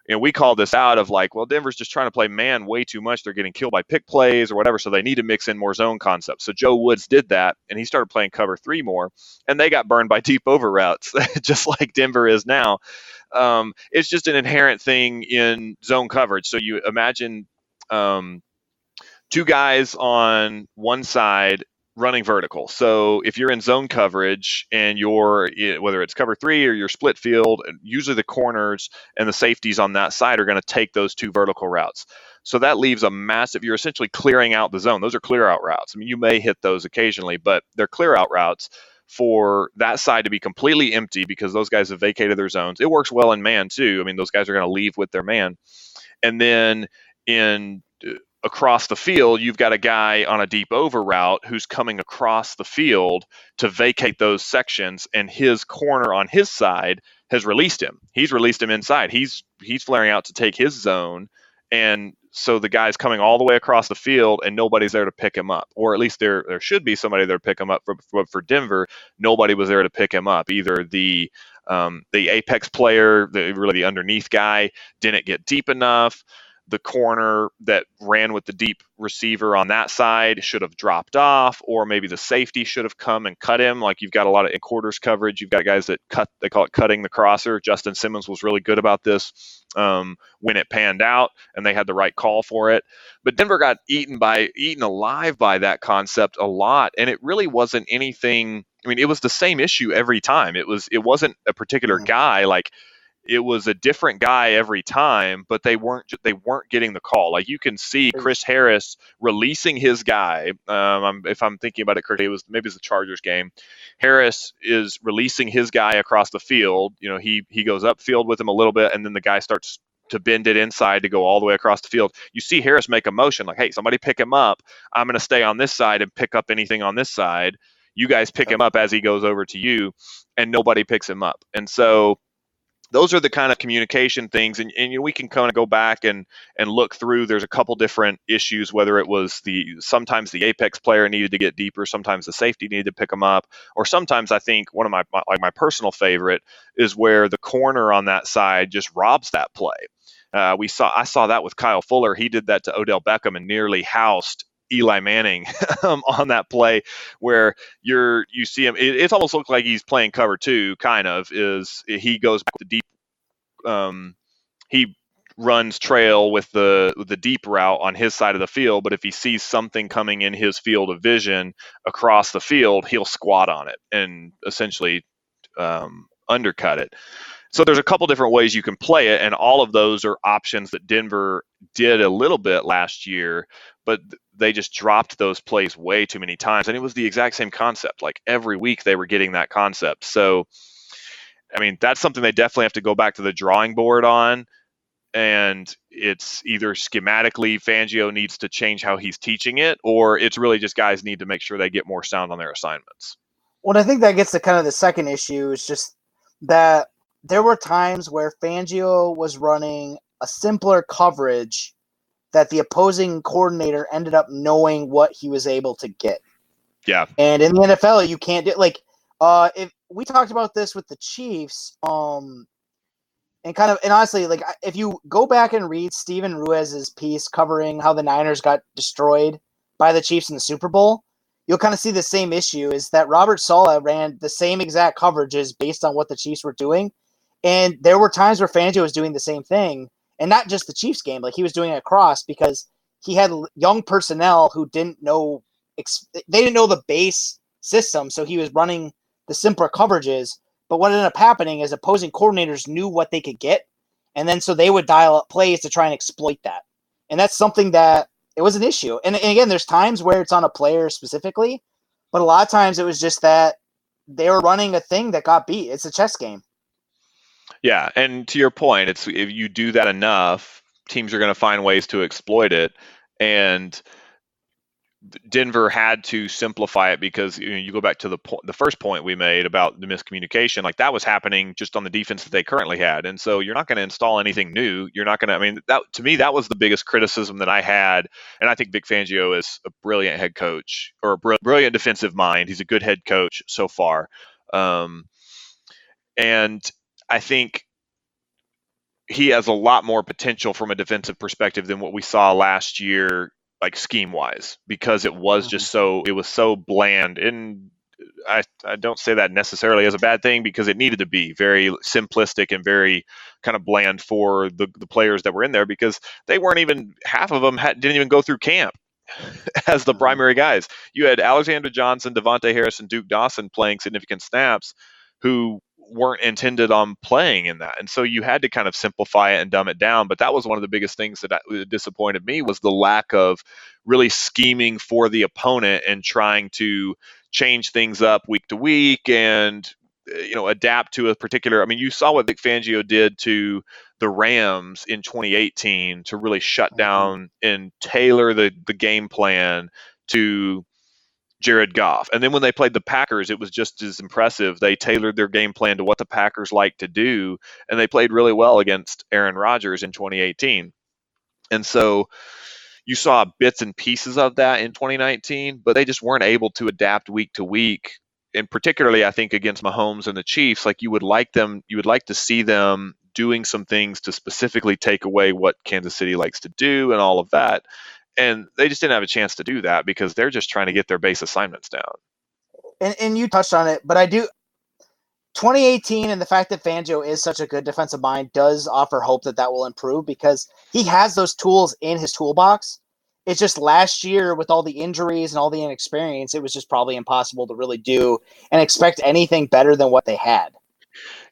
know, we call this out of like, well, Denver's just trying to play man way too much. They're getting killed by pick plays or whatever, so they need to mix in more zone concepts. So Joe Woods did that, and he started playing cover three more, and they got burned by deep over routes, just like Denver is now. Um, it's just an inherent thing in zone coverage. So you imagine um, two guys on one side running vertical. So if you're in zone coverage and you're eh, whether it's cover three or you're split field, usually the corners and the safeties on that side are going to take those two vertical routes. So that leaves a massive. You're essentially clearing out the zone. Those are clear out routes. I mean, you may hit those occasionally, but they're clear out routes for that side to be completely empty because those guys have vacated their zones. It works well in man too. I mean, those guys are going to leave with their man, and then in across the field, you've got a guy on a deep over route who's coming across the field to vacate those sections, and his corner on his side has released him. He's released him inside. He's he's flaring out to take his zone, and so the guy's coming all the way across the field, and nobody's there to pick him up, or at least there there should be somebody there to pick him up. For for, for Denver, nobody was there to pick him up. Either the um, the apex player, the really the underneath guy, didn't get deep enough the corner that ran with the deep receiver on that side should have dropped off, or maybe the safety should have come and cut him. Like you've got a lot of in quarters coverage. You've got guys that cut, they call it cutting the crosser. Justin Simmons was really good about this um, when it panned out, and they had the right call for it. But Denver got eaten by, eaten alive by that concept a lot, and it really wasn't anything. I mean, it was the same issue every time. It was, it wasn't a particular guy like it was a different guy every time, but they weren't they weren't getting the call. Like you can see Chris Harris releasing his guy. Um, if I'm thinking about it correctly, it was maybe it's the Chargers game. Harris is releasing his guy across the field. You know, he he goes upfield with him a little bit, and then the guy starts to bend it inside to go all the way across the field. You see Harris make a motion like, "Hey, somebody pick him up. I'm going to stay on this side and pick up anything on this side." You guys pick him up as he goes over to you, and nobody picks him up. And so those are the kind of communication things and, and you know, we can kind of go back and and look through. There's a couple different issues whether it was the sometimes the apex player needed to get deeper sometimes the safety needed to pick them up or sometimes i think one of my, my like my personal favorite is where the corner on that side just robs that play. Uh, we saw i saw that with kyle fuller. He did that to odell beckham and nearly housed Eli Manning um, on that play where you're you see him. It, it's almost looked like he's playing cover two, kind of. Is he goes back to deep? Um, he runs trail with the the deep route on his side of the field, but if he sees something coming in his field of vision across the field, he'll squat on it and essentially um, undercut it. So there's a couple different ways you can play it, and all of those are options that Denver did a little bit last year, but they just dropped those plays way too many times. And it was the exact same concept. Like every week they were getting that concept. So, I mean, that's something they definitely have to go back to the drawing board on. And it's either schematically Fangio needs to change how he's teaching it, or it's really just guys need to make sure they get more sound on their assignments. Well, I think that gets to kind of the second issue is just that there were times where Fangio was running a simpler coverage that the opposing coordinator ended up knowing what he was able to get. Yeah. And in the NFL, you can't do like uh if we talked about this with the Chiefs, um and kind of and honestly, like if you go back and read Steven Ruiz's piece covering how the Niners got destroyed by the Chiefs in the Super Bowl, you'll kind of see the same issue is that Robert Saleh ran the same exact coverages based on what the Chiefs were doing. And there were times where Fangio was doing the same thing, and not just the Chiefs game, like he was doing it across because he had young personnel who didn't know they didn't know the base system, so he was running the simpler coverages. But what ended up happening is opposing coordinators knew what they could get, and then so they would dial up plays to try and exploit that. And that's something that it was an issue. And, and again, there's times where it's on a player specifically, but a lot of times it was just that they were running a thing that got beat. It's a chess game. Yeah, and to your point, it's if you do that enough, teams are going to find ways to exploit it. And Denver had to simplify it because you, know, you go back to the po- the first point we made about the miscommunication, like that was happening just on the defense that they currently had, and so you're not going to install anything new. You're not going to. I mean, that to me that was the biggest criticism that I had, and I think Vic Fangio is a brilliant head coach or a br- brilliant defensive mind. He's a good head coach so far, um, and I think he has a lot more potential from a defensive perspective than what we saw last year like scheme wise because it was just mm-hmm. so it was so bland and I, I don't say that necessarily as a bad thing because it needed to be very simplistic and very kind of bland for the, the players that were in there because they weren't even half of them had, didn't even go through camp as the mm-hmm. primary guys. You had Alexander Johnson, Davontae Harris, and Duke Dawson playing significant snaps who weren't intended on playing in that. And so you had to kind of simplify it and dumb it down. But that was one of the biggest things that disappointed me was the lack of really scheming for the opponent and trying to change things up week to week and uh, you know adapt to a particular I mean you saw what Vic Fangio did to the Rams in 2018 to really shut mm-hmm. down and tailor the the game plan to Jared Goff. And then when they played the Packers, it was just as impressive. They tailored their game plan to what the Packers like to do, and they played really well against Aaron Rodgers in 2018. And so you saw bits and pieces of that in 2019, but they just weren't able to adapt week to week. And particularly, I think against Mahomes and the Chiefs, like you would like them, you would like to see them doing some things to specifically take away what Kansas City likes to do and all of that and they just didn't have a chance to do that because they're just trying to get their base assignments down. And, and you touched on it, but I do. 2018 and the fact that Fangio is such a good defensive mind does offer hope that that will improve because he has those tools in his toolbox. It's just last year with all the injuries and all the inexperience, it was just probably impossible to really do and expect anything better than what they had.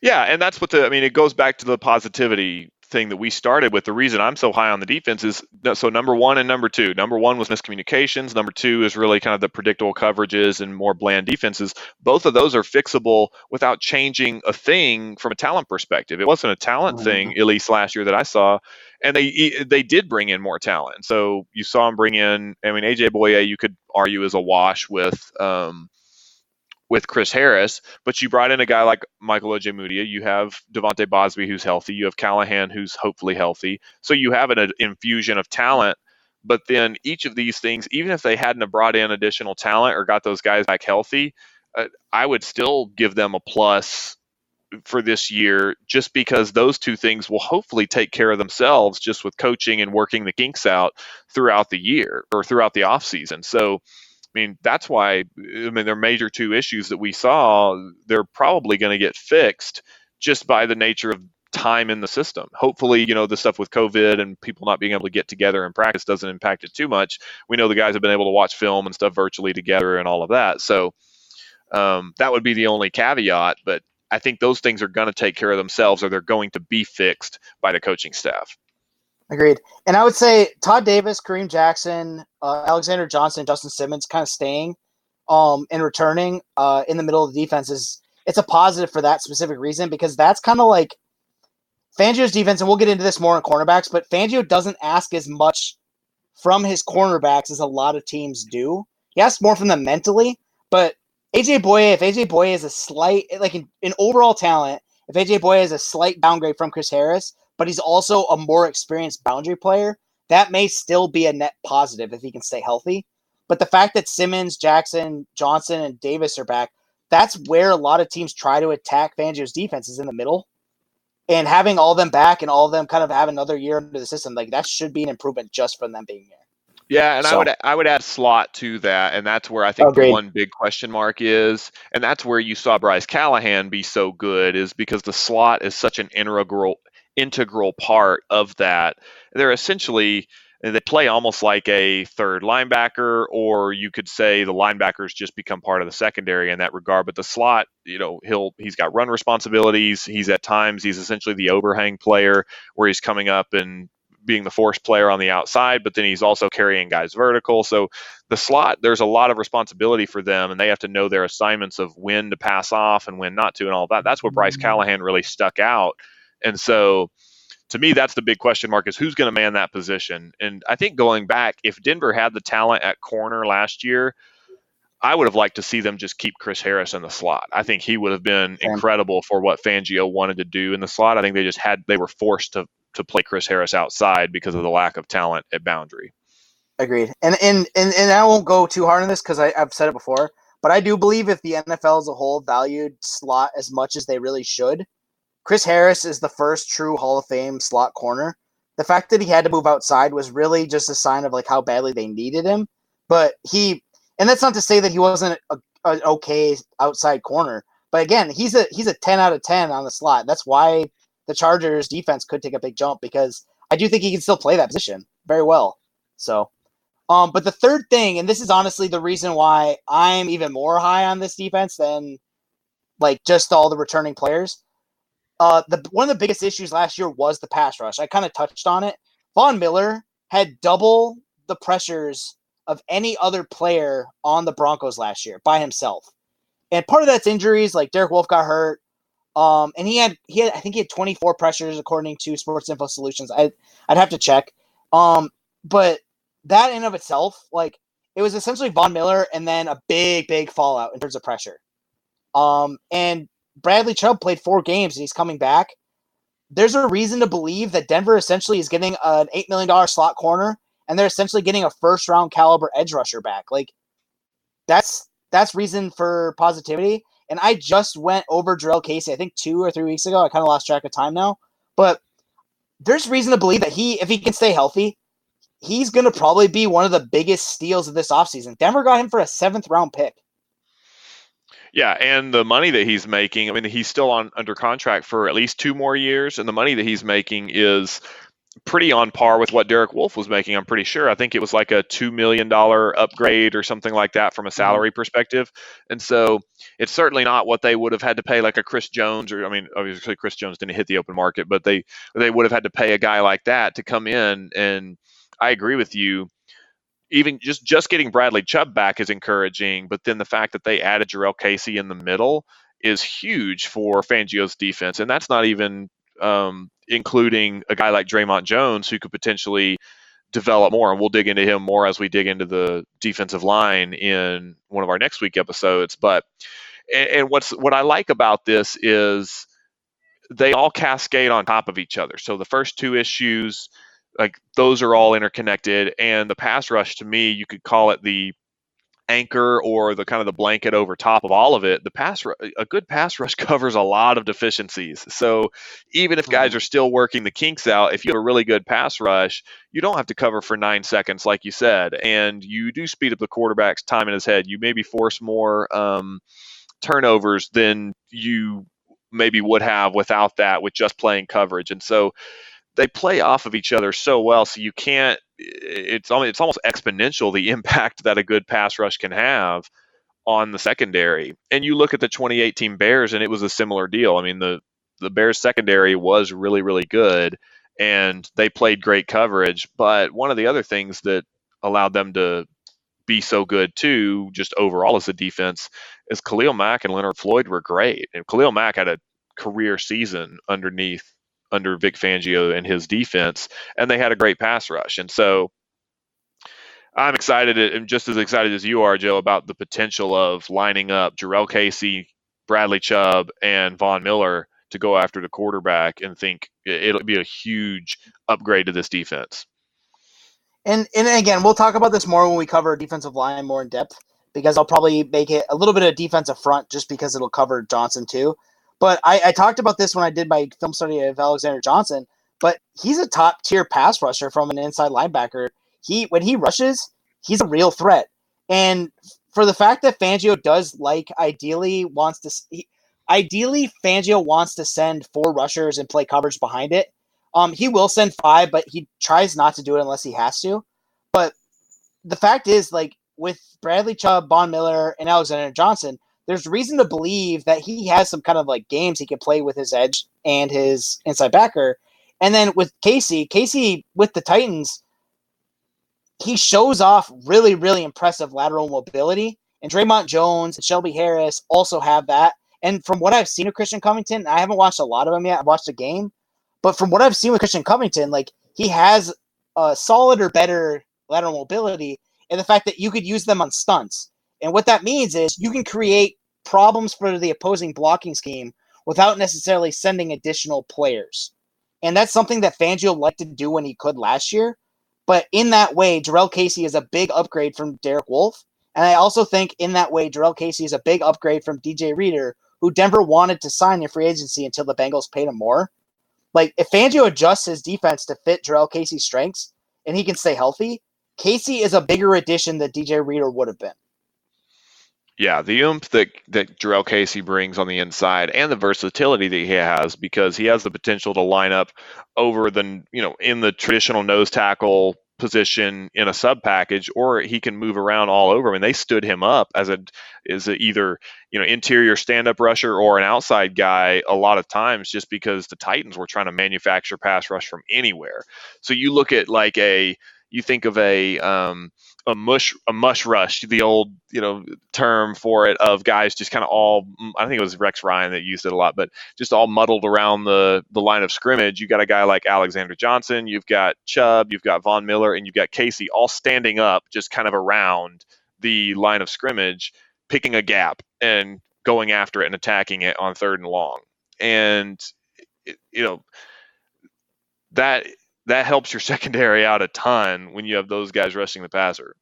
Yeah, and that's what the I mean. It goes back to the positivity thing that we started with. The reason I'm so high on the defense is so number one and number two. Number one was miscommunications. Number two is really kind of the predictable coverages and more bland defenses. Both of those are fixable without changing a thing from a talent perspective. It wasn't a talent mm-hmm. thing, at least last year that I saw. And they they did bring in more talent. So you saw them bring in. I mean, AJ Bouye, you could argue is a wash with. Um, with Chris Harris, but you brought in a guy like Michael Ojemudia. You have De'Vante Bausby, who's healthy. You have Callahan, who's hopefully healthy. So you have an, infusion of talent. But then each of these things, even if they hadn't brought in additional talent or got those guys back healthy, uh, I would still give them a plus for this year just because those two things will hopefully take care of themselves just with coaching and working the kinks out throughout the year or throughout the offseason. So I mean, that's why, I mean, they're major two issues that we saw. They're probably going to get fixed just by the nature of time in the system. Hopefully, you know, the stuff with COVID and people not being able to get together and practice doesn't impact it too much. We know the guys have been able to watch film and stuff virtually together and all of that. So um, that would be the only caveat. But I think those things are going to take care of themselves or they're going to be fixed by the coaching staff. Agreed. And I would say Todd Davis, Kareem Jackson, uh, Alexander Johnson, Justin Simmons kind of staying um, and returning uh, in the middle of the defense is it's a positive for that specific reason because that's kind of like Fangio's defense, and we'll get into this more in cornerbacks, but Fangio doesn't ask as much from his cornerbacks as a lot of teams do. He asks more from them mentally, but AJ Bouye, if AJ Bouye is a slight, like in overall talent, if AJ Bouye is a slight downgrade from Chris Harris, but he's also a more experienced boundary player, that may still be a net positive if he can stay healthy. But the fact that Simmons, Jackson, Johnson, and Davis are back, that's where a lot of teams try to attack Fangio's defense is in the middle. And having all of them back and all of them kind of have another year into the system, like that should be an improvement just from them being here. Yeah, and so. I would I would add slot to that, and that's where I think the one big question mark is, and that's where you saw Bryce Callahan be so good, is because the slot is such an integral integral part of that. They're essentially they play almost like a third linebacker, or you could say the linebackers just become part of the secondary in that regard. But the slot, you know, he'll he's got run responsibilities. He's at times he's essentially the overhang player where he's coming up and being the force player on the outside, but then he's also carrying guys vertical. So the slot, there's a lot of responsibility for them, and they have to know their assignments of when to pass off and when not to, and all that. That's what Bryce mm-hmm. Callahan really stuck out. And so to me, that's the big question mark is who's going to man that position. And I think going back, if Denver had the talent at corner last year, I would have liked to see them just keep Chris Harris in the slot. I think he would have been incredible for what Fangio wanted to do in the slot. I think they just had they were forced to to play Chris Harris outside because of the lack of talent at boundary. Agreed. And and and, and I won't go too hard on this because I've said it before, but I do believe if the NFL as a whole valued slot as much as they really should, Chris Harris is the first true Hall of Fame slot corner. The fact that he had to move outside was really just a sign of like how badly they needed him. But he, and that's not to say that he wasn't an okay outside corner. But again, he's a he's a ten out of ten on the slot. That's why the Chargers defense could take a big jump because I do think he can still play that position very well. So, um, but the third thing, and this is honestly the reason why I'm even more high on this defense than like just all the returning players uh, the one of the biggest issues last year was the pass rush. I kind of touched on it. Von Miller had double the pressures of any other player on the Broncos last year by himself. And part of that's injuries, like Derek Wolfe got hurt. Um, and he had he had I think he had 24 pressures according to Sports Info Solutions. I I'd have to check. Um, but that in of itself, like it was essentially Von Miller and then a big, big fallout in terms of pressure. Um, and Bradley Chubb played four games and he's coming back. There's a reason to believe that Denver essentially is getting an $8 million slot corner and they're essentially getting a first round caliber edge rusher back. Like that's that's reason for positivity. And I just went over Jurrell Casey, I think two or three weeks ago. I kind of lost track of time now. But there's reason to believe that he, if he can stay healthy, he's going to probably be one of the biggest steals of this offseason. Denver got him for a seventh round pick. Yeah, and the money that he's making, I mean, he's still on under contract for at least two more years, and the money that he's making is pretty on par with what Derek Wolfe was making. I'm pretty sure. I think it was like a two million dollar upgrade or something like that from a mm-hmm. salary perspective. And so it's certainly not what they would have had to pay like a Chris Jones or I mean, obviously Chris Jones didn't hit the open market, but they they would have had to pay a guy like that to come in. And I agree with you even just just getting Bradley Chubb back is encouraging, but then the fact that they added Jurrell Casey in the middle is huge for Fangio's defense, and that's not even um, including a guy like Dre'Mont Jones who could potentially develop more, and we'll dig into him more as we dig into the defensive line in one of our next week episodes. But and, and what's what I like about this is they all cascade on top of each other. So the first two issues like those are all interconnected and the pass rush to me you could call it the anchor or the kind of the blanket over top of all of it. The pass a good pass rush covers a lot of deficiencies. So even if guys mm-hmm. are still working the kinks out if you have a really good pass rush you don't have to cover for nine seconds like you said and you do speed up the quarterback's time in his head. You maybe force more um, turnovers than you maybe would have without that with just playing coverage. And so they play off of each other so well, so you can't. It's almost it's almost exponential the impact that a good pass rush can have on the secondary. And you look at the 2018 Bears, and it was a similar deal. I mean, the the Bears secondary was really really good, and they played great coverage. But one of the other things that allowed them to be so good too, just overall as a defense, is Khalil Mack and Leonard Floyd were great, and Khalil Mack had a career season underneath under Vic Fangio and his defense, and they had a great pass rush. And so I'm excited, and just as excited as you are, Joe, about the potential of lining up Jurrell Casey, Bradley Chubb, and Von Miller to go after the quarterback, and think it'll be a huge upgrade to this defense. And and again, we'll talk about this more when we cover defensive line more in depth because I'll probably make it a little bit of defensive front just because it'll cover Johnson too. But I, I talked about this when I did my film study of Alexander Johnson. But he's a top tier pass rusher from an inside linebacker he when he rushes, he's a real threat. And for the fact that Fangio does like ideally wants to he, ideally Fangio wants to send four rushers and play coverage behind it. Um, he will send five, but he tries not to do it unless he has to. But the fact is, like with Bradley Chubb, Von Miller, and Alexander Johnson, there's reason to believe that he has some kind of like games he can play with his edge and his inside backer. And then with Casey, Casey with the Titans, he shows off really, really impressive lateral mobility. And Dre'Mont Jones and Shelby Harris also have that. And from what I've seen of Christian Covington, I haven't watched a lot of him yet. I've watched a game, but from what I've seen with Christian Covington, like he has a solid or better lateral mobility, and the fact that you could use them on stunts. And what that means is you can create problems for the opposing blocking scheme without necessarily sending additional players. And that's something that Fangio liked to do when he could last year. But in that way, Jurrell Casey is a big upgrade from Derek Wolfe. And I also think in that way, Jurrell Casey is a big upgrade from DJ Reader, who Denver wanted to sign in free agency until the Bengals paid him more. Like, if Fangio adjusts his defense to fit Jurrell Casey's strengths and he can stay healthy, Casey is a bigger addition than DJ Reader would have been. Yeah, the oomph that that Jurrell Casey brings on the inside and the versatility that he has because he has the potential to line up over the you know in the traditional nose tackle position in a sub package, or he can move around all over. I mean, they stood him up as a is either you know interior stand up rusher or an outside guy a lot of times just because the Titans were trying to manufacture pass rush from anywhere. So you look at like a you think of a um, a mush a mush rush, the old you know term for it of guys just kind of all. Mm, I think it was Rex Ryan that used it a lot, but just all muddled around the the line of scrimmage. You got a guy like Alexander Johnson, you've got Chubb, you've got Von Miller, and you've got Casey all standing up, just kind of around the line of scrimmage, picking a gap and going after it and attacking it on third and long. And you know that that helps your secondary out a ton when you have those guys rushing the passer.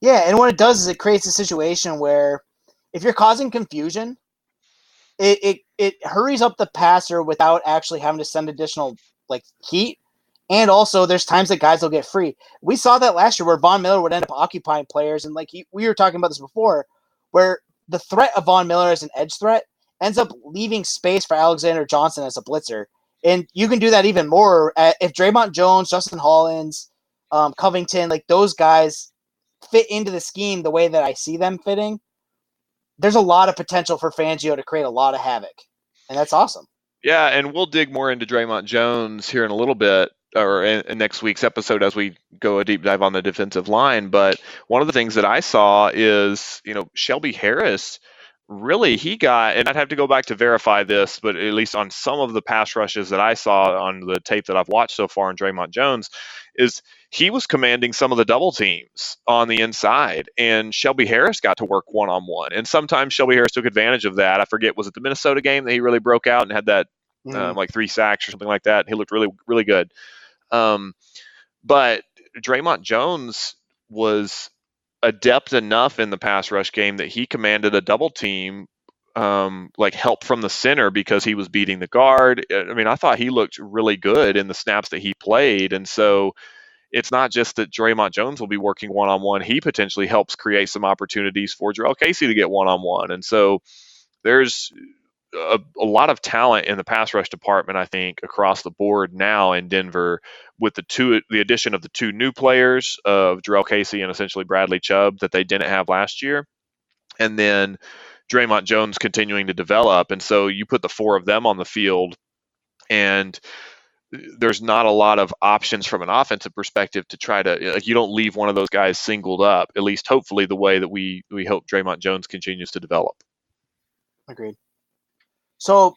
Yeah, and what it does is it creates a situation where if you're causing confusion, it it, it hurries up the passer without actually having to send additional like heat. And also, there's times that guys will get free. We saw that last year where Von Miller would end up occupying players, and like he, we were talking about this before, where the threat of Von Miller as an edge threat ends up leaving space for Alexander Johnson as a blitzer. And you can do that even more if Dre'Mont Jones, Justin Hollins, um, Covington, like those guys fit into the scheme the way that I see them fitting. There's a lot of potential for Fangio to create a lot of havoc, and that's awesome. Yeah, and we'll dig more into Dre'Mont Jones here in a little bit or in, in, next week's episode as we go a deep dive on the defensive line. But one of the things that I saw is, you know, Shelby Harris really he got and i'd have to go back to verify this but at least on some of the pass rushes that i saw on the tape that i've watched so far in Dre'Mont jones is he was commanding some of the double teams on the inside and shelby harris got to work one-on-one and sometimes shelby harris took advantage of that. I forget was it the minnesota game that he really broke out and had that mm. um, like three sacks or something like that? He looked really really good. Um, but Dre'Mont jones was adept enough in the pass rush game that he commanded a double team um, like help from the center because he was beating the guard. I mean, I thought he looked really good in the snaps that he played, and so it's not just that Dre'Mont Jones will be working one on one. He potentially helps create some opportunities for Jurrell Casey to get one on one, and so there's a, a, lot of talent in the pass rush department, I think, across the board now in Denver with the two the addition of the two new players of Jurrell Casey and essentially Bradley Chubb that they didn't have last year. And then Dre'Mont Jones continuing to develop. And so you put the four of them on the field and there's not a lot of options from an offensive perspective to try to like you don't leave one of those guys singled up, at least hopefully the way that we we hope Dre'Mont Jones continues to develop. Agreed. So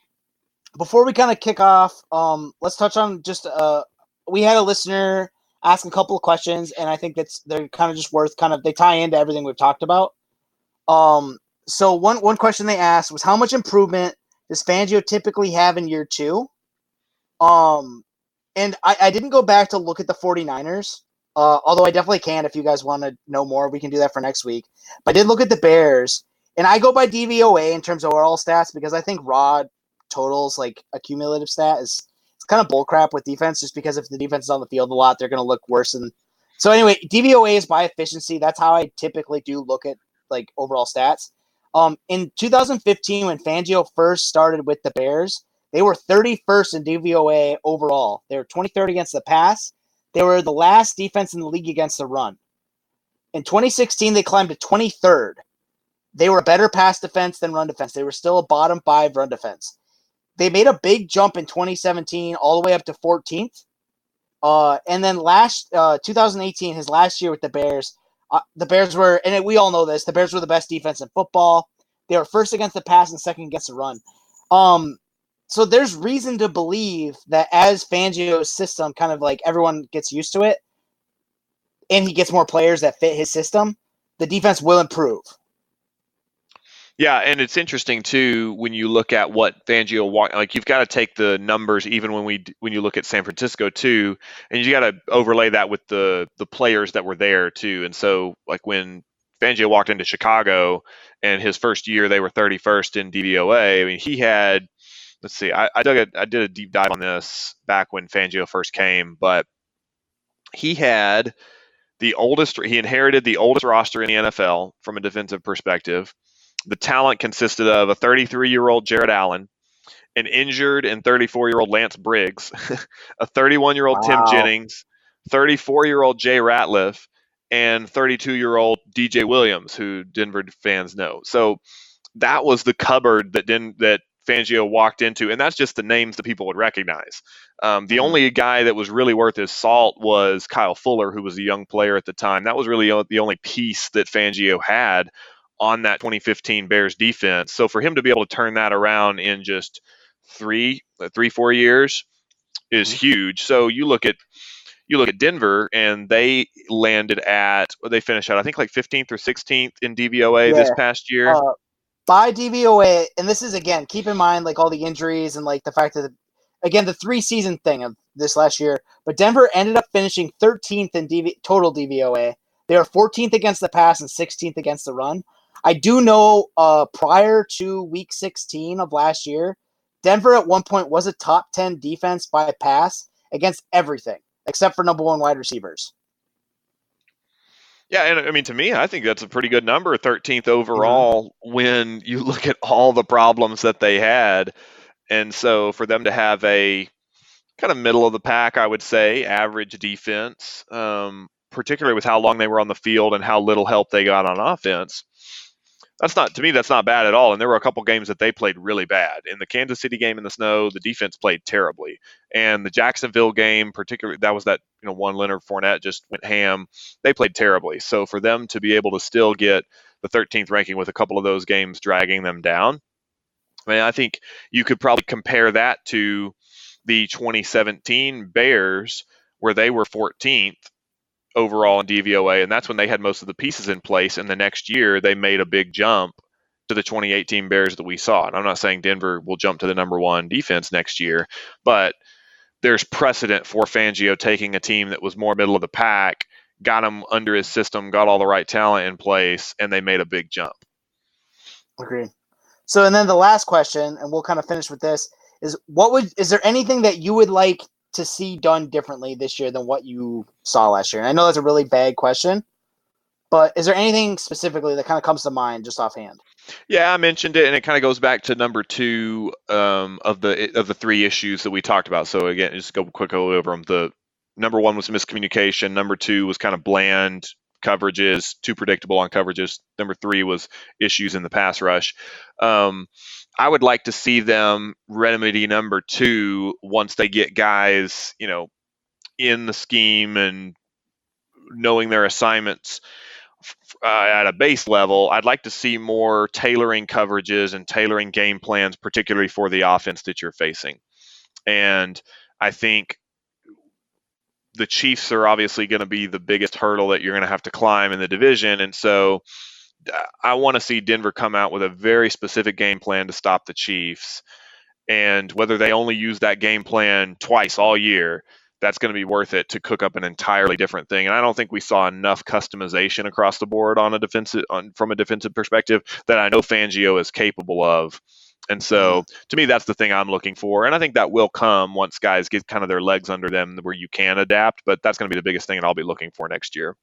before we kind of kick off, um, let's touch on just uh, we had a listener ask a couple of questions, and I think that's they're kind of just worth kind of they tie into everything we've talked about. Um, so one one question they asked was how much improvement does Fangio typically have in year two? Um, and I, I didn't go back to look at the 49ers, uh, although I definitely can if you guys want to know more. We can do that for next week. But I did look at the Bears, and I go by DVOA in terms of overall stats because I think raw totals, like cumulative stat, is it's kind of bullcrap with defense just because if the defense is on the field a lot, they're going to look worse. And so, anyway, DVOA is by efficiency. That's how I typically do look at like overall stats. Um, in 2015, when Fangio first started with the Bears, they were 31st in DVOA overall. They were 23rd against the pass. They were the last defense in the league against the run. In 2016, they climbed to 23rd. They were a better pass defense than run defense. They were still a bottom five run defense. They made a big jump in 2017, all the way up to 14th. Uh, and then last uh, 2018, his last year with the Bears, uh, the Bears were, and we all know this, the Bears were the best defense in football. They were first against the pass and second against the run. Um, so there's reason to believe that as Fangio's system kind of like everyone gets used to it and he gets more players that fit his system, the defense will improve. Yeah, and it's interesting too when you look at what Fangio like you've got to take the numbers even when we when you look at San Francisco too, and you got to overlay that with the the players that were there too. And so like when Fangio walked into Chicago and his first year they were 31st in DVOA. I mean he had let's see, I, I dug a, I did a deep dive on this back when Fangio first came, but he had the oldest he inherited the oldest roster in the NFL from a defensive perspective the talent consisted of a 33 year old Jared Allen, an injured and 34 year old Lance Briggs, a 31 year old wow. Tim Jennings, 34 year old Jay Ratliff, and 32 year old DJ Williams, who Denver fans know. So that was the cupboard that didn't that Fangio walked into, and that's just the names that people would recognize. Um, the mm-hmm. only guy that was really worth his salt was Kyle Fuller, who was a young player at the time. That was really the only piece that Fangio had on that 2015 Bears defense. So for him to be able to turn that around in just three, uh, three, four years is mm-hmm. huge. So you look at you look at Denver, and they landed at they finished out I think like 15th or 16th in DVOA yeah. this past year. Uh, by DVOA, and this is again keep in mind like all the injuries and like the fact that again the three season thing of this last year. But Denver ended up finishing 13th in DV, total DVOA. They were 14th against the pass and 16th against the run. I do know uh, prior to week 16 of last year, Denver at one point was a top 10 defense by pass against everything except for number one wide receivers. Yeah, and I mean to me, I think that's a pretty good number, 13th overall, mm-hmm. when you look at all the problems that they had. And so for them to have a kind of middle of the pack, I would say, average defense, um, particularly with how long they were on the field and how little help they got on offense, that's not to me that's not bad at all. And there were a couple games that they played really bad. In the kansas city game in the snow the defense played terribly. And the jacksonville game particularly that was that you know one leonard Fournette just went ham. They played terribly. So for them to be able to still get the 13th ranking with a couple of those games dragging them down i mean i think you could probably compare that to the 2017 bears where they were 14th overall in DVOA, and that's when they had most of the pieces in place. And the next year, they made a big jump to the 2018 Bears that we saw. And I'm not saying Denver will jump to the number one defense next year, but there's precedent for Fangio taking a team that was more middle of the pack, got them under his system, got all the right talent in place, and they made a big jump. Agreed. So, and then the last question, and we'll kind of finish with this is what would is there anything that you would like to see done differently this year than what you saw last year? And I know that's a really bad question, but is there anything specifically that kind of comes to mind just offhand? Yeah, I mentioned it, and it kind of goes back to number two um, of the of the three issues that we talked about. So again, just go quickly over them. The number one was miscommunication. Number two was kind of bland coverages, too predictable on coverages. Number three was issues in the pass rush. Um, I would like to see them remedy number two once they get guys, you know, in the scheme and knowing their assignments uh, at a base level. I'd like to see more tailoring coverages and tailoring game plans, particularly for the offense that you're facing. And I think the Chiefs are obviously going to be the biggest hurdle that you're going to have to climb in the division, and so uh, I want to see Denver come out with a very specific game plan to stop the Chiefs. And whether they only use that game plan twice all year, that's going to be worth it to cook up an entirely different thing. And I don't think we saw enough customization across the board on a defensive on, from a defensive perspective that I know Fangio is capable of. And so mm-hmm. to me, that's the thing I'm looking for. And I think that will come once guys get kind of their legs under them where you can adapt. But that's going to be the biggest thing that I'll be looking for next year.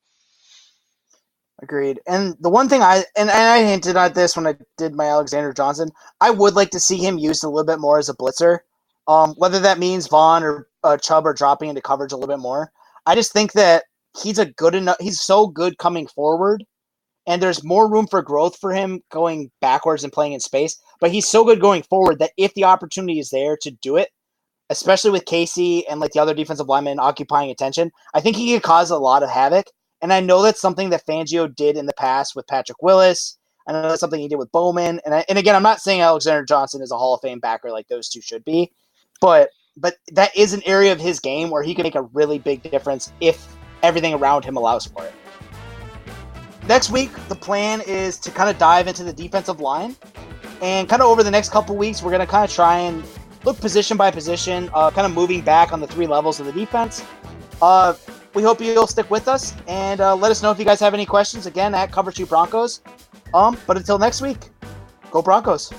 Agreed. And the one thing I and, and I hinted at this when I did my Alexander Johnson, I would like to see him used a little bit more as a blitzer. Um, whether that means Von or uh, Chubb are dropping into coverage a little bit more. I just think that he's a good enough. He's so good coming forward, and there's more room for growth for him going backwards and playing in space. But he's so good going forward that if the opportunity is there to do it, especially with Casey and like the other defensive linemen occupying attention, I think he could cause a lot of havoc. And I know that's something that Fangio did in the past with Patrick Willis. I know that's something he did with Bowman. And I, and again, I'm not saying Alexander Johnson is a Hall of Fame backer like those two should be, but but that is an area of his game where he can make a really big difference if everything around him allows for it. Next week, the plan is to kind of dive into the defensive line. And kind of over the next couple weeks, we're going to kind of try and look position by position, uh, kind of moving back on the three levels of the defense. Uh, we hope you'll stick with us and uh, let us know if you guys have any questions again at Cover 2 Broncos. Um, but until next week, go Broncos.